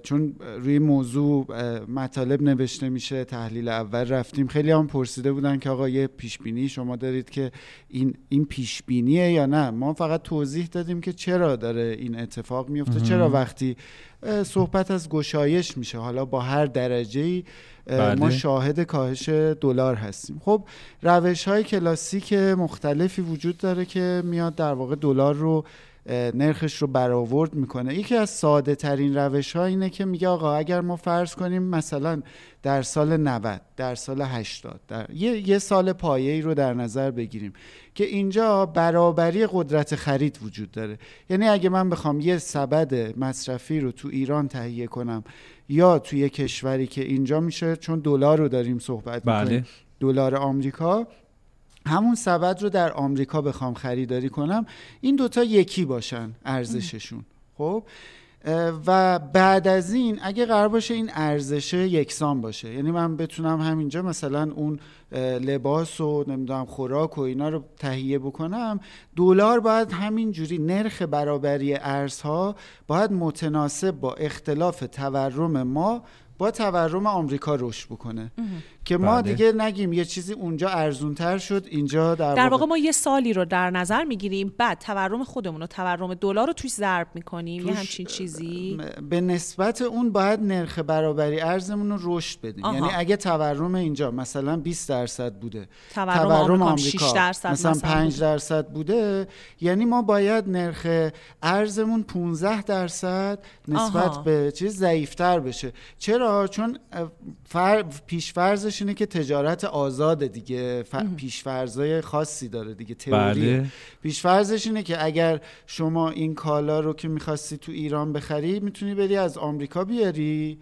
چون روی موضوع مطالب نوشته میشه تحلیل اول رفتیم. خیلی هم پرسیده بودن که آقا یه پیشبینی شما دارید که این این پیشبینیه یا نه؟ ما فقط توضیح دادیم که چرا داره این اتفاق میفته. چرا وقتی صحبت از گشایش میشه؟ حالا با هر درجه ای بله. ما شاهد کاهش دلار هستیم. خب روش های کلاسیک مختلفی وجود داره که میاد در واقع دلار رو نرخش رو برآورد می‌کنه. یکی از ساده ترین روش ها اینه که میگه آقا اگر ما فرض کنیم مثلا در سال 90 در سال 80 در یه, یه سال پایه رو در نظر بگیریم. که اینجا برابری قدرت خرید وجود داره. یعنی اگه من بخوام یه سبد مصرفی رو تو ایران تهیه کنم یا توی کشوری که اینجا میشه چون دلار رو داریم صحبت بله. دلار آمریکا همون سبد رو در آمریکا بخوام خریداری کنم این دوتا یکی باشن ارزششون. خب؟ و بعد از این اگه قرار باشه این ارزش یکسان باشه. یعنی من بتونم همینجا مثلا اون لباس و نمی‌دونم خوراک و اینا رو تهیه بکنم. دلار باید همینجوری نرخ برابری ارزها باید متناسب با اختلاف تورم ما با تورم آمریکا رشد بکنه. که ما بله. دیگه نگیم یه چیزی اونجا ارزونتر شد اینجا در, در واقع ما یه سالی رو در نظر می‌گیریم بعد تورم خودمون و تورم دلار رو توش ضرب می‌کنیم یه همچین چیزی به نسبت اون باید نرخ برابری ارزمون رو رشد بدیم آها. یعنی اگه تورم اینجا مثلا 20 درصد بوده تورم, تورم آمریکا, درصد مثلا 5 درصد بوده یعنی ما باید نرخ ارزمون 15 درصد نسبت آها. به چیز ضعیفتر بشه چرا چون فر... پیشفرزش اینه که تجارت آزاده دیگه. ف... پیشفرزای خاصی داره دیگه تئوری. بله. پیشفرزش اینه که اگر شما این کالا رو که می‌خواستی تو ایران بخری می‌تونی بری از آمریکا بیاری.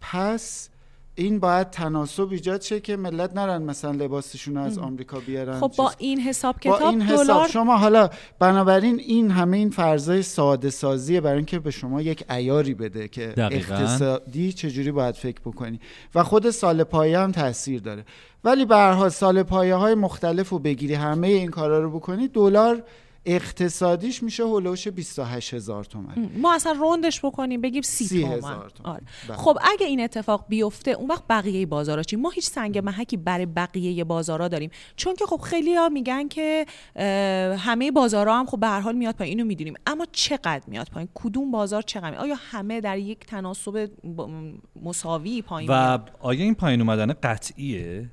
پس این باید تناسب ایجاد شه که ملت نرن مثلا لباسشون از آمریکا بیارن. خب با این حساب کتاب با این حساب. شما حالا بنابراین این همه این فرضای ساده سازیه برای اینکه به شما یک ایاری بده که دقیقا. اقتصادی چجوری باید فکر بکنی. و خود سال پایه هم تاثیر داره. ولی به هر حال سال پایه های مختلف رو بگیری همه این کارا رو بکنی دلار اقتصادیش میشه هلوش 28 هزار تومن. ما اصلا روندش بکنیم بگیم 30 تومن, تومن. آره. بله. خب اگه این اتفاق بیفته اون وقت بقیه بازارا چی ما هیچ سنگ محکی برای بقیه بازارا داریم. چون که خب خیلی ها میگن که همه بازارا هم خب به هر حال میاد پایین اینو می‌دونیم. اما چقدر میاد پایین؟ کدوم بازار چقدر آیا همه در یک تناسب مساوی پایین و آیا این پایین اومدن قطعیه؟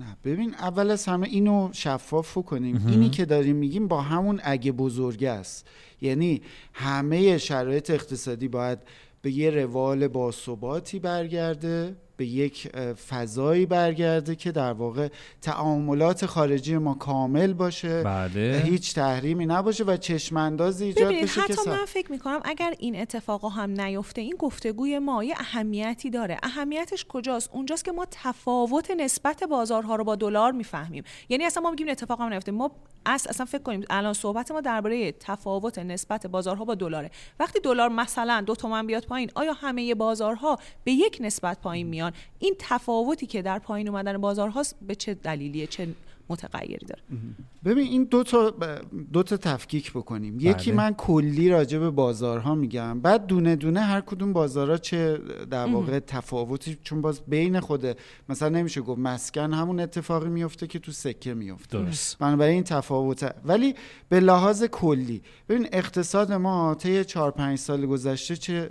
نه ببین اول از همه اینو شفاف کنیم. اینی که داریم میگیم با همون اگه بزرگ است. یعنی همه شرایط اقتصادی باید به یه روال باثباتی برگرده. به یک فضایی برگرده که در واقع تعاملات خارجی ما کامل باشه. بله. هیچ تحریمی نباشه و چشماندازی ایجاد بشه حتی که من فکر می‌کنم اگر این اتفاقا هم نیفته این گفتگوی ما یه اهمیتی داره. اهمیتش کجاست؟ اونجاست که ما تفاوت نسبت بازارها رو با دلار می‌فهمیم. یعنی اصلا ما میگیم اتفاق هم نیفته. ما اصلا اصلا فکر کنیم الان صحبت ما درباره تفاوت نسبت بازارها با دلاره. وقتی دلار مثلا دو تومن بیاد پایین آیا همه بازارها به یک نسبت پایین میان؟ این تفاوتی که در پایین اومدن بازارهاست به چه دلیلیه؟ چه متغیری داره. ببین این دو تا دو تا تفکیک بکنیم. یکی بله. من کلی راجع به بازارها میگم. بعد دونه دونه هر کدوم بازارها چه در واقع تفاوتی چون باز بین خود مثلا نمیشه گفت مسکن همون اتفاقی میفته که تو سکه میفته. درست. بنابراین این تفاوت. ولی به لحاظ کلی ببین اقتصاد ما طی 4 5 سال گذشته چه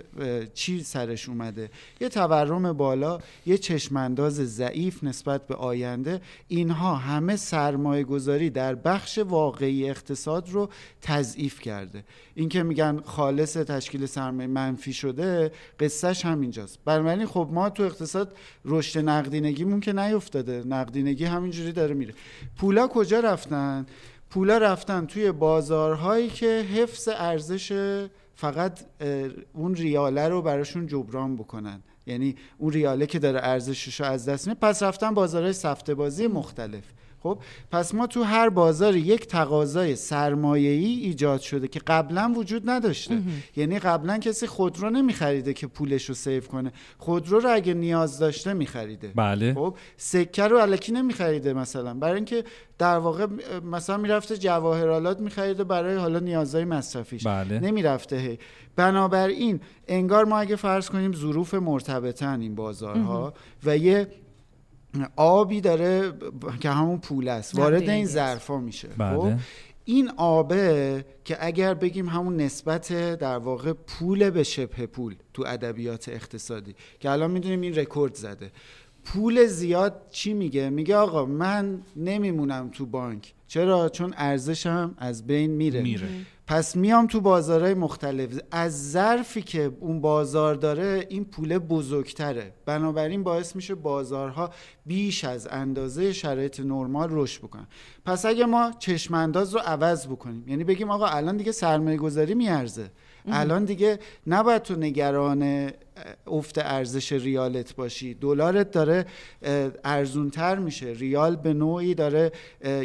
چی سرش اومده؟ یه تورم بالا یه چشمانداز ضعیف نسبت به آینده. اینها همه سرمایه گذاری در بخش واقعی اقتصاد رو تضعیف کرده. این که میگن خالص تشکیل سرمایه منفی شده قصهش همینجاست. بنابراین خب ما تو اقتصاد رشد نقدینگیمون که نیفتاده. نقدینگی همینجوری داره میره. پولا کجا رفتن؟ پولا رفتن توی بازارهایی که حفظ ارزش فقط اون ریاله رو براشون جبران بکنن. یعنی اون ریاله که داره ارزشش رو از دست میده. پس رفتن بازارهای سفته بازی مختلف. خب پس ما تو هر بازاری یک تقاضای سرمایه‌ای ایجاد شده که قبلا وجود نداشته. یعنی قبلا کسی خودرو نمیخریده که پولش رو سیو کنه. خودرو رو اگه نیاز داشته میخریده. بله. خب سکه رو علکی نمیخریده مثلا. برای اینکه در واقع مثلا می‌رفته جواهرالات میخریده برای حالا نیازهای مصرفیش. بله. نمی‌رفته بنابراین انگار ما اگه فرض کنیم ظروف مرتبطن این بازارها و یه آبی داره که همون پول است. وارد این ظرفا میشه. بله. خب این آبه که اگر بگیم همون نسبت در واقع پول به شبه پول تو ادبیات اقتصادی که الان می‌دونیم این رکورد زده. پول زیاد چی میگه؟ میگه آقا من نمیمونم تو بانک. چرا؟ چون ارزشم از بین میره, میره. پس میام تو بازارهای مختلف. از ظرفی که اون بازار داره این پول بزرگتره. بنابراین باعث میشه بازارها بیش از اندازه شرایط نرمال رشد بکنن. پس اگه ما چشمانداز رو عوض بکنیم یعنی بگیم آقا الان دیگه سرمایه گذاری میارزه الان دیگه نباید تو نگران افت ارزش ریالت باشی. دلارت داره ارزونتر میشه. ریال به نوعی داره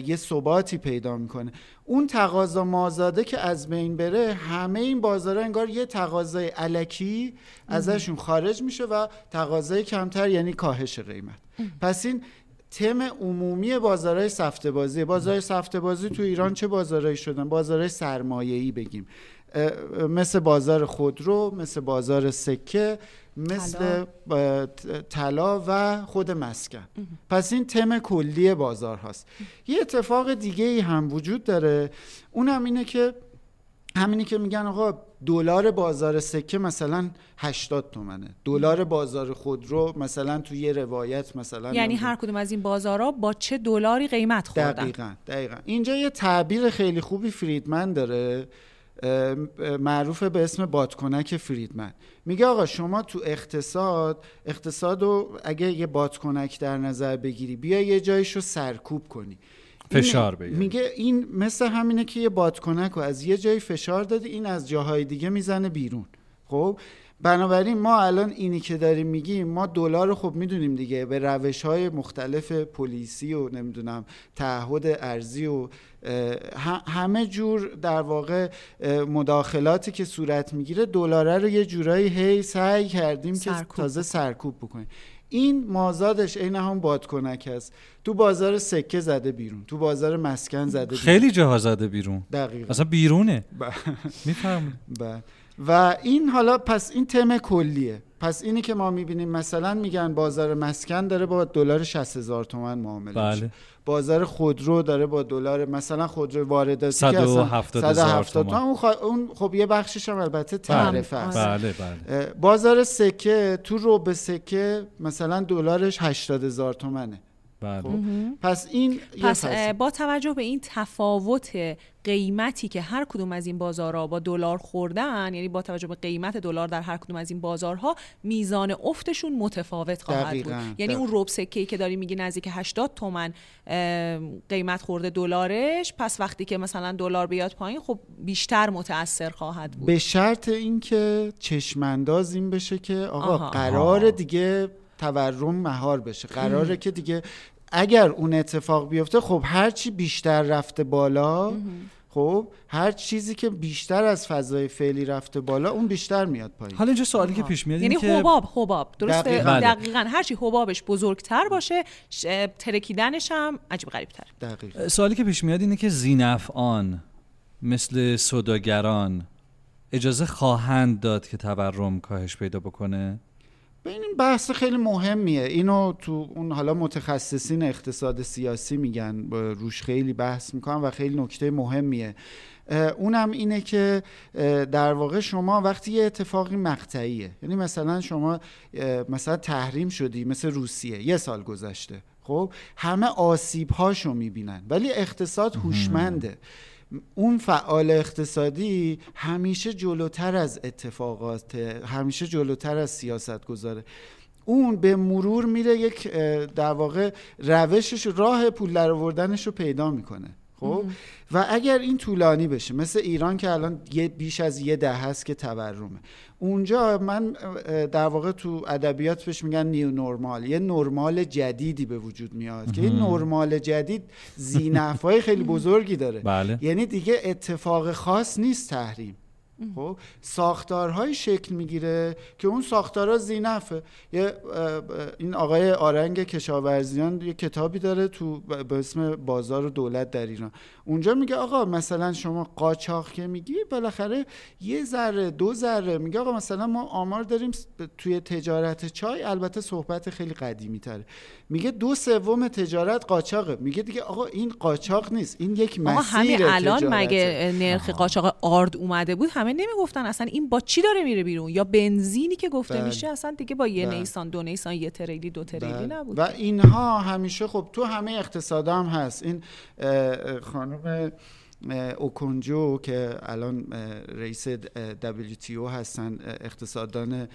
یه ثباتی پیدا می‌کنه. اون تقاضا مازاده که از بین بره همه این بازارها انگار یه تقاضای علکی ازشون خارج میشه و تقاضای کمتر یعنی کاهش قیمت. پس این تم عمومی بازارهای سفته بازی بازار سفته بازی تو ایران چه بازارهایی شدن؟ بازارهای سرمایه‌ای بگیم. مثل بازار خودرو مثل بازار سکه مثل طلا. و خود مسکن. پس این تم کلی بازار هاست. یه اتفاق دیگه ای هم وجود داره. اونم اینه که همینی که میگن آقا دلار بازار سکه مثلا 80 تومنه. دلار بازار خودرو مثلا تو یه روایت مثلا یعنی هر کدوم از این بازارها با چه دلاری قیمت خوردن؟ دقیقا دقیقا. اینجا یه تعبیر خیلی خوبی فریدمن داره. معروف به اسم بادکنک فریدمن. میگه آقا شما تو اقتصاد اقتصاد رو اگه یه بادکنک در نظر بگیری بیا یه جایش رو سرکوب کنی. فشار بگیری. میگه این مثل همینه که یه بادکنک رو از یه جایی فشار داده این از جاهای دیگه می‌زنه بیرون. خب؟ بنابراین ما الان اینی که داریم میگیم ما دلار رو خب می‌دونیم دیگه. به روش های مختلف پلیسی و نمی‌دونم تعهد ارزی و همه جور در واقع مداخلاتی که صورت می‌گیره دلاره رو یه جورایی هی سعی کردیم که تازه سرکوب بکنیم. این مازادش عین هم بادکنک هست تو بازار سکه زده بیرون. تو بازار مسکن زده بیرون. خیلی جاها زده بیرون. دقیقا. اصلا بیرونه. می‌فهمم. و این حالا پس این تم کلیه پس اینی که ما می‌بینیم مثلا میگن بازار مسکن داره با دلار 60 هزار تومن معامله بله. بازار خودرو داره با دلار مثلا خودرو وارداتی 170 هزار تومن اون, اون خب یه بخشش هم البته بله. تعرفه است بله بله. بازار سکه تو رو به سکه مثلا دلارش 80 هزار تومنه بله. خب. پس این پس با توجه به این تفاوت قیمتی که هر کدوم از این بازارها با دلار خوردن یعنی با توجه به قیمت دلار در هر کدوم از این بازارها میزان افتشون متفاوت خواهد بود. یعنی اون رب سکه‌ای که داری میگی نزدیک 80 تومن قیمت خورده دلارش پس وقتی که مثلا دلار بیاد پایین خب بیشتر متاثر خواهد بود. به شرط اینکه چشمانداز این بشه که آقا قرار دیگه تورم مهار بشه. قراره که دیگه اگر اون اتفاق بیفته خب هرچی بیشتر رفته بالا خب هر چیزی که بیشتر از فضای فعلی رفته بالا اون بیشتر میاد پایین. حالا اینجا سوالی که پیش میاد یعنی که حباب حباب. درسته؟ دقیقاً, دقیقاً. هرچی حبابش بزرگتر باشه ترکیدنش هم عجیب غریب تر دقیقاً. سوالی که پیش میاد اینه که زینفعان مثل صداگران اجازه خواهند داد که تورم کاهش پیدا بکنه؟ این بحث خیلی مهمیه. اینو تو اون حالا متخصصین اقتصاد سیاسی میگن روش خیلی بحث می‌کنن و خیلی نکته مهمیه. اونم اینه که در واقع شما وقتی یه اتفاقی مقطعیه یعنی مثلا شما مثلا تحریم شدی مثل روسیه یه سال گذشته خب؟ همه آسیب هاشو می‌بینن ولی اقتصاد هوشمنده. اون فعال اقتصادی همیشه جلوتر از اتفاقات همیشه جلوتر از سیاست گذاره اون به مرور میره یک در واقع روشش راه پول در رو پیدا می‌کنه. خب؟ و اگر این طولانی بشه مثل ایران که الان یه بیش از یه ده هست که تورمه. اونجا من در واقع تو ادبیات بهش میگن نیو نورمال. یه نرمال جدیدی به وجود میاد که این نرمال جدید زینفای خیلی بزرگی داره. بله. یعنی دیگه اتفاق خاص نیست تحریم. خب؟ ساختارهای شکل می‌گیره که اون ساختارها زینفه. یه این آقای آرنگ کشاورزیان یه کتابی داره تو به اسم بازار و دولت در ایران. اونجا میگه آقا مثلا شما قاچاق که میگی بالاخره یه ذره دو ذره میگه آقا مثلا ما آمار داریم توی تجارت چای البته صحبت خیلی قدیمی تره میگه دو سوم تجارت قاچاقه. میگه دیگه آقا این قاچاق نیست. این یک مسیر همین الان مگه نرخ قاچاق آرد اومده بود؟ همه نمی‌گفتن اصلا این با چی داره میره بیرون یا بنزینی که گفته بله. میشه اصلا دیگه با یه بله. نیسان دو نیسان یه تریلی دو تریلی بله. نبود و اینها همیشه خب تو همه اقتصاد هم هست این خانم اوکونجو که الان رئیس WTO هستن اقتصاددان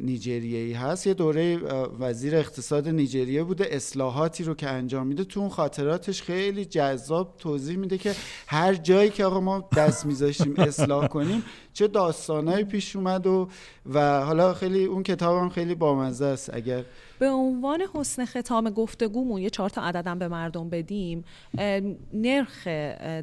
نیجریه‌ای هست. یه دوره وزیر اقتصاد نیجریه بوده. اصلاحاتی رو که انجام میده. تو اون خاطراتش خیلی جذاب توضیح میده که هر جایی که آقا ما دست میذاشتیم اصلاح کنیم چه داستانهایی پیش اومد و و حالا خیلی اون کتاب هم خیلی بامزه است. اگر به عنوان حسن ختام گفتگومون یه چهار تا عددم به مردم بدیم نرخ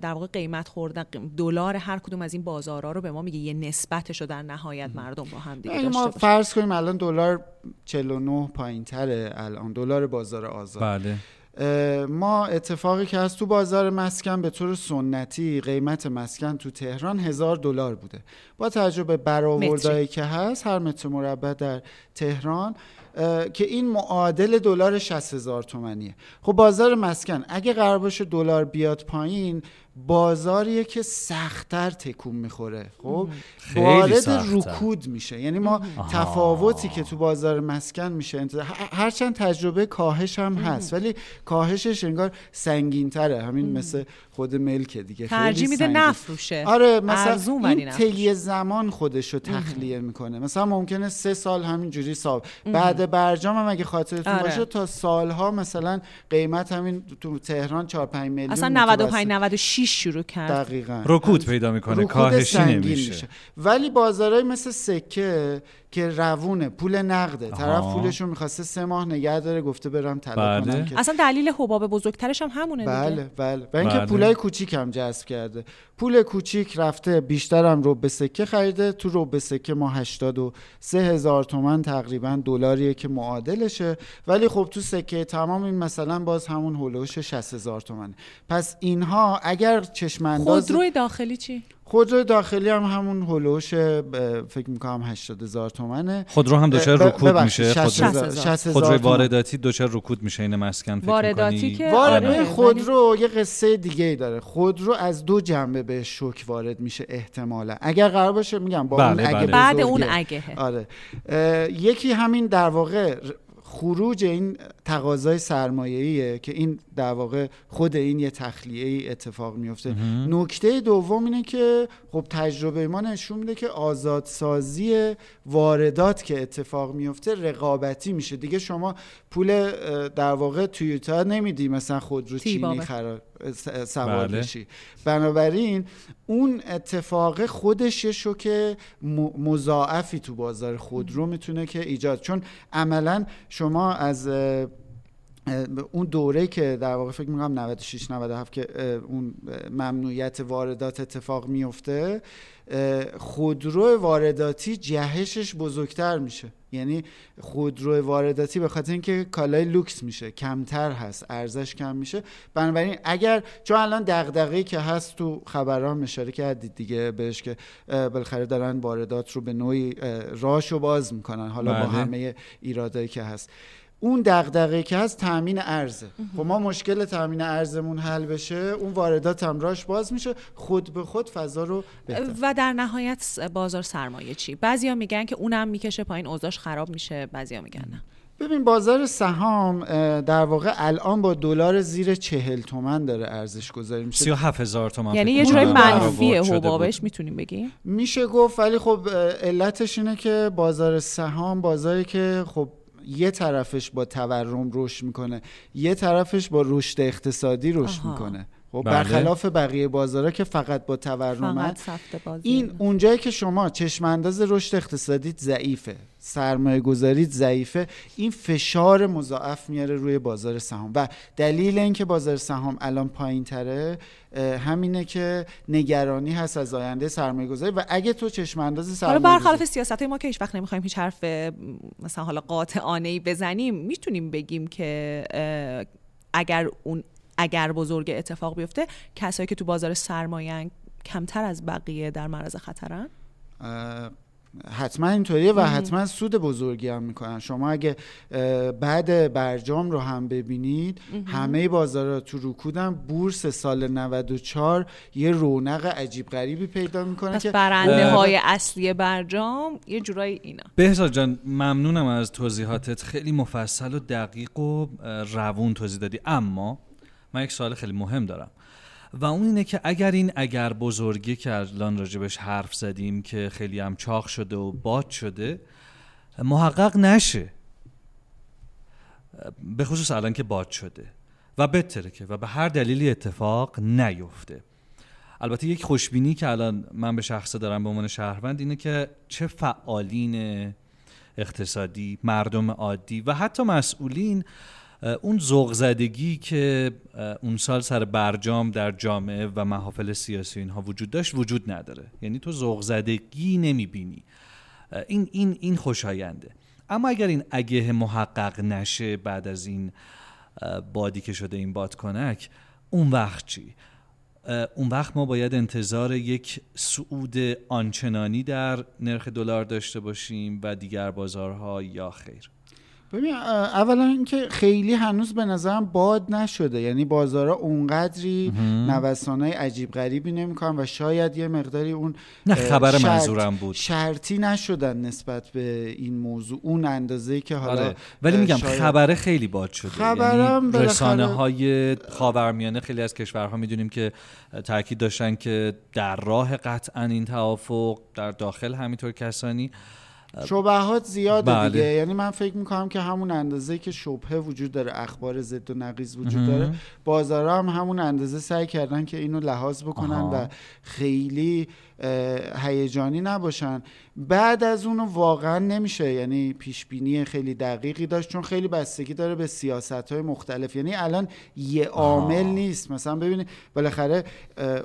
در واقع قیمت خوردن دلار هر کدوم از این بازارها رو به ما میگه. یه نسبتش رو در نهایت مردم با هم دیگه ما فرض کنیم الان دلار 49 پایین تره الان. دلار بازار آزاد. بله. ما اتفاقی که از تو بازار مسکن به طور سنتی قیمت مسکن تو تهران هزار دلار بوده. با تجربه برآوردهایی که هست هر متر مربع در تهران که این معادل دلار 60 هزار تومنیه. خب بازار مسکن اگه قرار باشه دلار بیاد پایین بازاریه که سختتر تکون می‌خوره خب؟ وارد رکود میشه. یعنی ما تفاوتی که تو بازار مسکن میشه هرچند تجربه کاهش هم هست ولی کاهشش انگار سنگین تره همین مثل خود ملک دیگه. ترجیح میده نفروشه. آره مثلا این طی زمان خودش رو تخلیه می‌کنه. مثلا ممکنه سه سال همینجوری ساب بعد برجام هم اگه خاطرتون آره. باشه تا سالها مثلا قیمت همین تو تهران 4 5 میلیون اصلا 95 96 شروع کرد؟ دقیقا. رکود پیدا می‌کنه کاهشی نمیشه. میشه. ولی بازارهای مثل سکه که روونه پول نقده آها. طرف پولشو می‌خواسته سه ماه نگه داره گفته برم طلا بله. کنم اصلا دلیل حباب بزرگترش هم همونه بله دیگه. بله و اینکه بله. پولای کوچیک هم جذب کرده پول کوچیک رفته بیشتر هم رو به سکه خریده تو رو به سکه ما 83 هزار تومن تقریبا دلاریه که معادلشه ولی خب تو سکه تمام این مثلا باز همون هولوش 60 هزار تومنه پس اینها اگر چشم انداز خودروی داخلی چی خودرو داخلی هم همون هلوش فکر می‌کنم 80 هزار تومنه. خودرو هم دچار رکود میشه. خودرو وارداتی دچار رکود میشه این مسکن فکر وارداتی که وارد آره. خودرو یه قصه دیگه ای داره. خودرو از دو جنبه به شوک وارد میشه احتمالا. اگر قرار باشه میگم با بله اون اگه بله. بعد اون اگه آره. یکی همین در واقع خروج این تقاضای سرمایه‌ایه که این در واقع خود این یه تخلیه ای اتفاق میفته نکته دوم اینه که خب تجربه ما نشون میده که آزادسازی واردات که اتفاق میفته رقابتی میشه. دیگه شما پول در واقع تویوتا نمیدی مثلا خودرو چینی خراب سوار بله. بشی بنابراین اون اتفاق خودش یه شوک مضاعفی تو بازار خودرو می‌تونه که ایجاد چون عملا شما از اون دوره که در واقع فکر می‌کنم 96 97 که اون ممنوعیت واردات اتفاق میفته خودرو وارداتی جهشش بزرگتر میشه. یعنی خودرو وارداتی به خاطر اینکه کالای لوکس میشه کمتر هست ارزش کم میشه. بنابراین اگر چون الان دغدغه‌ای که هست تو خبران اشاره کردید دیگه بهش که بالاخره دارن واردات رو به نوعی راشو باز می‌کنن. حالا با بله. همه ایرادایی که هست. اون دغدغه که هست تامین ارزه. خب ما مشکل تامین ارزمون حل بشه اون واردات هم راش باز میشه. خود به خود فضا رو بهتر. و در نهایت بازار سرمایه چی؟ بعضیا میگن که اونم می‌کشه پایین اوضاعش خراب میشه بعضیا میگن نه. ببین بازار سهام در واقع الان با دلار زیر چهل تومن داره ارزش گذاری میشه. سی و هفت هزار تومن یعنی یه جورای منفیه حبابش می‌تونیم بگیم؟ میشه گفت ولی خب علتش اینه که بازار سهام بازاری که خب یه طرفش با تورم رشد می‌کنه یه طرفش با رشد اقتصادی رشد می‌کنه. خب بله. برخلاف بقیه بازارها که فقط با تورم این اونجایی که شما چشم انداز رشد اقتصادی ضعیفه سرمایه گذاریت ضعیفه این فشار مضاعف میاره روی بازار سهام. و دلیل اینکه بازار سهام الان پایین تره همینه که نگرانی هست از آینده سرمایه گذاری و اگه تو چشم انداز سرمایه حالا برخلاف سیاست ما که هیچ وقت نمی‌خوایم هیچ حرف مثلا حالا قاطعانه ای بزنیم می‌تونیم بگیم که اگر اون اگر بزرگ اتفاق بیفته کسایی که تو بازار سرمایه کمتر از بقیه در معرض خطرن؟ حتما اینطوریه و حتما سود بزرگی هم می‌کنن. شما اگه بعد برجام رو هم ببینید همه بازارها تو رکودن بورس سال 94 یه رونق عجیب غریبی پیدا می‌کنه که برنده های اصلی برجام یه جورایی اینا. بهزاد جان ممنونم از توضیحاتت. خیلی مفصل و دقیق و روون توضیح دادی. اما من یک سوال خیلی مهم دارم. و اون اینه که اگر این اگر بزرگی که الان راجبش حرف زدیم که خیلی هم چاق شده و باد شده محقق نشه. به خصوص الان که باد شده. و بترکه و به هر دلیلی اتفاق نیفته. البته یک خوشبینی که الان من به شخصه دارم به عنوان شهروند اینه که چه فعالین اقتصادی مردم عادی و حتی مسئولین اون ذوق که اون سال سر برجام در جامعه و محافل سیاسی اینها وجود داشت وجود نداره. یعنی تو ذوق زدگی نمی‌بینی. این این این خوشاینده. اما اگر این اگه محقق نشه بعد از این بادی که شده این بادکنک اون وقت چی؟ اون وقت ما باید انتظار یک صعود آنچنانی در نرخ دلار داشته باشیم و دیگر بازارها یا خیر. ببین اولا اینکه خیلی هنوز به نظرم باد نشده. یعنی بازارا اونقدری نوسانای عجیب غریبی نمی‌کنن و شاید یه مقداری اون نه خبر شرط منظورم بود. شرطی نشدن نسبت به این موضوع اون اندازه که حالا آره. ولی میگم خبره خیلی باد شده. خبرم یعنی رسانه های خاورمیانه خیلی از کشورها می‌دونیم که تاکید داشتن که در راه قطعا این توافق در داخل همینطور کسانی شبهات زیاده بله. دیگه. یعنی من فکر می‌کنم که همون اندازه که شبهه وجود داره اخبار ضد و نقیض وجود داره بازارها هم همون اندازه سعی کردن که اینو لحاظ بکنن و خیلی هیجانی نباشن. بعد از اونو واقعا نمیشه. یعنی پیش بینی خیلی دقیقی داشت چون خیلی بستگی داره به سیاست های مختلف. یعنی الان یه عامل نیست. مثلا ببینید بالاخره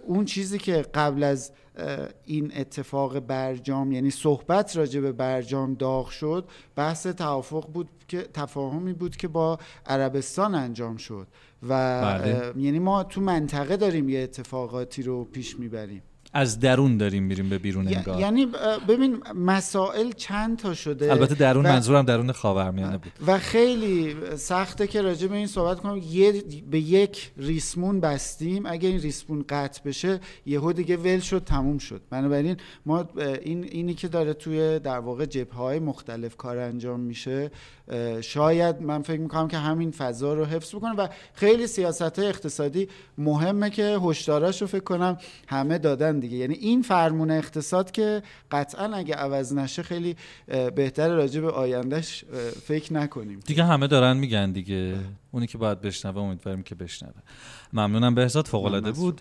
اون چیزی که قبل از این اتفاق برجام یعنی صحبت راجع به برجام داغ شد بحث توافق بود که تفاهمی بود که با عربستان انجام شد. و بله. یعنی ما تو منطقه داریم یه اتفاقاتی رو پیش می‌بریم. از درون داریم میریم به بیرون انگار. یعنی ببین مسائل چند تا شده البته درون منظورم درون خاورمیانه بود. و خیلی سخته که راجع به این صحبت کنم. یه به یک ریسمون بستیم. اگه این ریسمون قطع بشه یهو دیگه ول شد تموم شد. بنابراین ما این اینی که داره توی در واقع جبهه مختلف کار انجام میشه شاید من فکر می‌کنم که همین فضا رو حفظ بکنه و خیلی سیاست اقتصادی مهمه که هشداراش رو فکر کنم همه دادن دیگه. یعنی این فرمون اقتصاد که قطعا اگه عوض نشه خیلی بهتر راجع به آیندهش فکر نکنیم. دیگه همه دارن میگن دیگه. اونی که باید بشنوه امیدواریم که بشنوه. ممنونم بهزاد فوق العاده بود.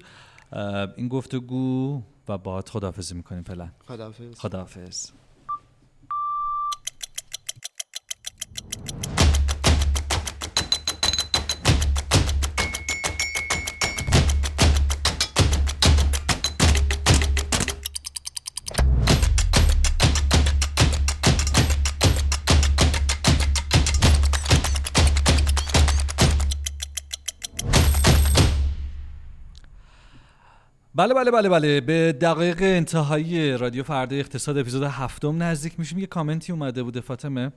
این گفتگو و باهات خداحافظی می‌کنیم فعلا. خداحافظ. خداحافظ. بله بله بله بله. به دقایق انتهایی رادیو فردا اقتصاد اپیزود هفتم نزدیک میشیم. یه کامنتی اومده بوده فاطمه.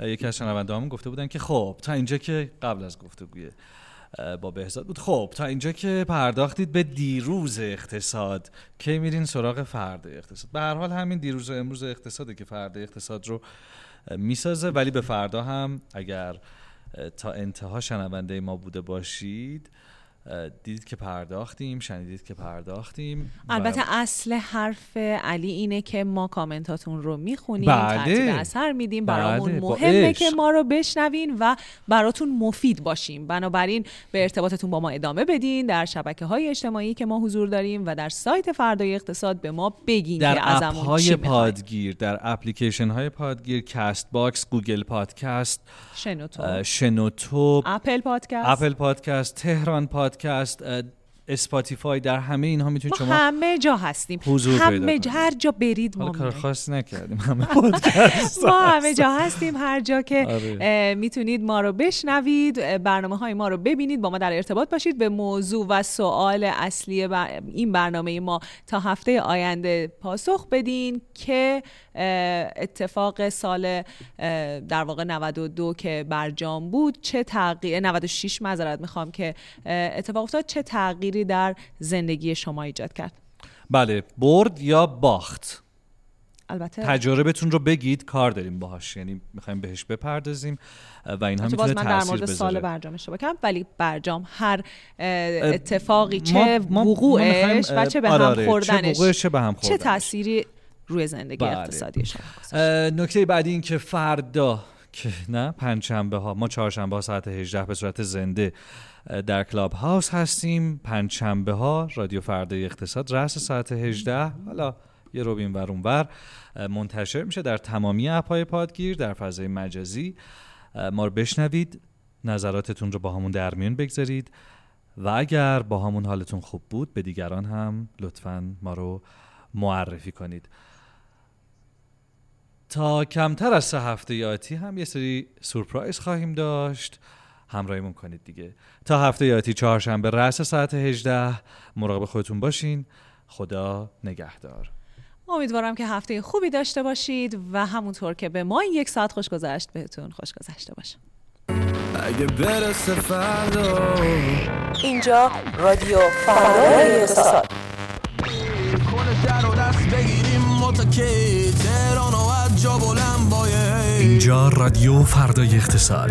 یکی از شنونده گفته بودن که خب تا اینجا که قبل از گفتگوی با بهزاد بود. خب تا اینجا که پرداختید به دیروز اقتصاد. کی میرین سراغ فردا اقتصاد؟ به هر حال همین دیروز و امروز اقتصاده که فردا اقتصاد رو می‌سازه. ولی به فردا هم اگر تا انتها شنونده ما بوده باشید دیدید که پرداختیم شنیدید که پرداختیم. البته اصل حرف علی اینه که ما کامنتاتون رو می‌خونیم بله. ترتیب اثر میدیم. برامون بله. مهمه که ما رو بشنوین و براتون مفید باشیم. بنابراین به ارتباطتون با ما ادامه بدین در شبکه های اجتماعی که ما حضور داریم و در سایت فردای اقتصاد به ما بگین در که ازمون های پادگیر در اپلیکیشن های پادگیر Castbox گوگل پادکست شنوتو. شنوتو اپل پادکست. اپل پادکست تهران پادکست. پادکست اسپاتیفای در همه اینها می‌تونید شما همه جا هستیم. حضور همه جا هر جا برید ما کار خاص نکردیم همه پادکست ما همه جا هستیم هر جا که آره. می‌تونید ما رو بشنوید برنامه های ما رو ببینید با ما در ارتباط باشید به موضوع و سوال اصلی این برنامه ما تا هفته آینده پاسخ بدین که اتفاق سال در واقع 92 که برجام بود چه تغییر 96 معذرت می‌خوام که اتفاق افتاد چه تغییری در زندگی شما ایجاد کرد بله برد یا باخت البته تجربتون رو بگید کار داریم باهاش یعنی می‌خوایم بهش بپردازیم و این هم می‌تونه من در مورد سال برجام اشتباه کنم ولی برجام هر اتفاقی چه وقوعش و چه به هم آره،. خوردنش چه, چه به هم خوردنش چه تأثیری روی زندگی بله. اقتصادی شما نکته بعدی این که فردا که نه پنجشنبه ها ما چهارشنبه ها ساعت 18 به صورت زنده در کلاب هاوس هستیم. پنجشنبه ها رادیو فردا اقتصاد رأس ساعت 18 حالا یه روبین ور منتشر میشه در تمامی اپهای پادگیر در فضای مجازی. ما رو بشنوید. نظراتتون رو با همون در میون بگذارید. و اگر با همون حالتون خوب بود به دیگران هم لطفا ما رو معرفی کنید. تا کمتر از سه هفته آتی هم یه سری سورپرایز خواهیم داشت. همراهیمون کنید دیگه. تا هفته آتی چهارشنبه رأس ساعت 18 مراقب خودتون باشین. خدا نگهدار. امیدوارم که هفته خوبی داشته باشید و همونطور که به ما یک ساعت خوش گذشت بهتون خوش گذشته باشه. اگه برسه فردا. اینجا رادیو فردا اقتصاد. اینجا رادیو فردای اقتصاد.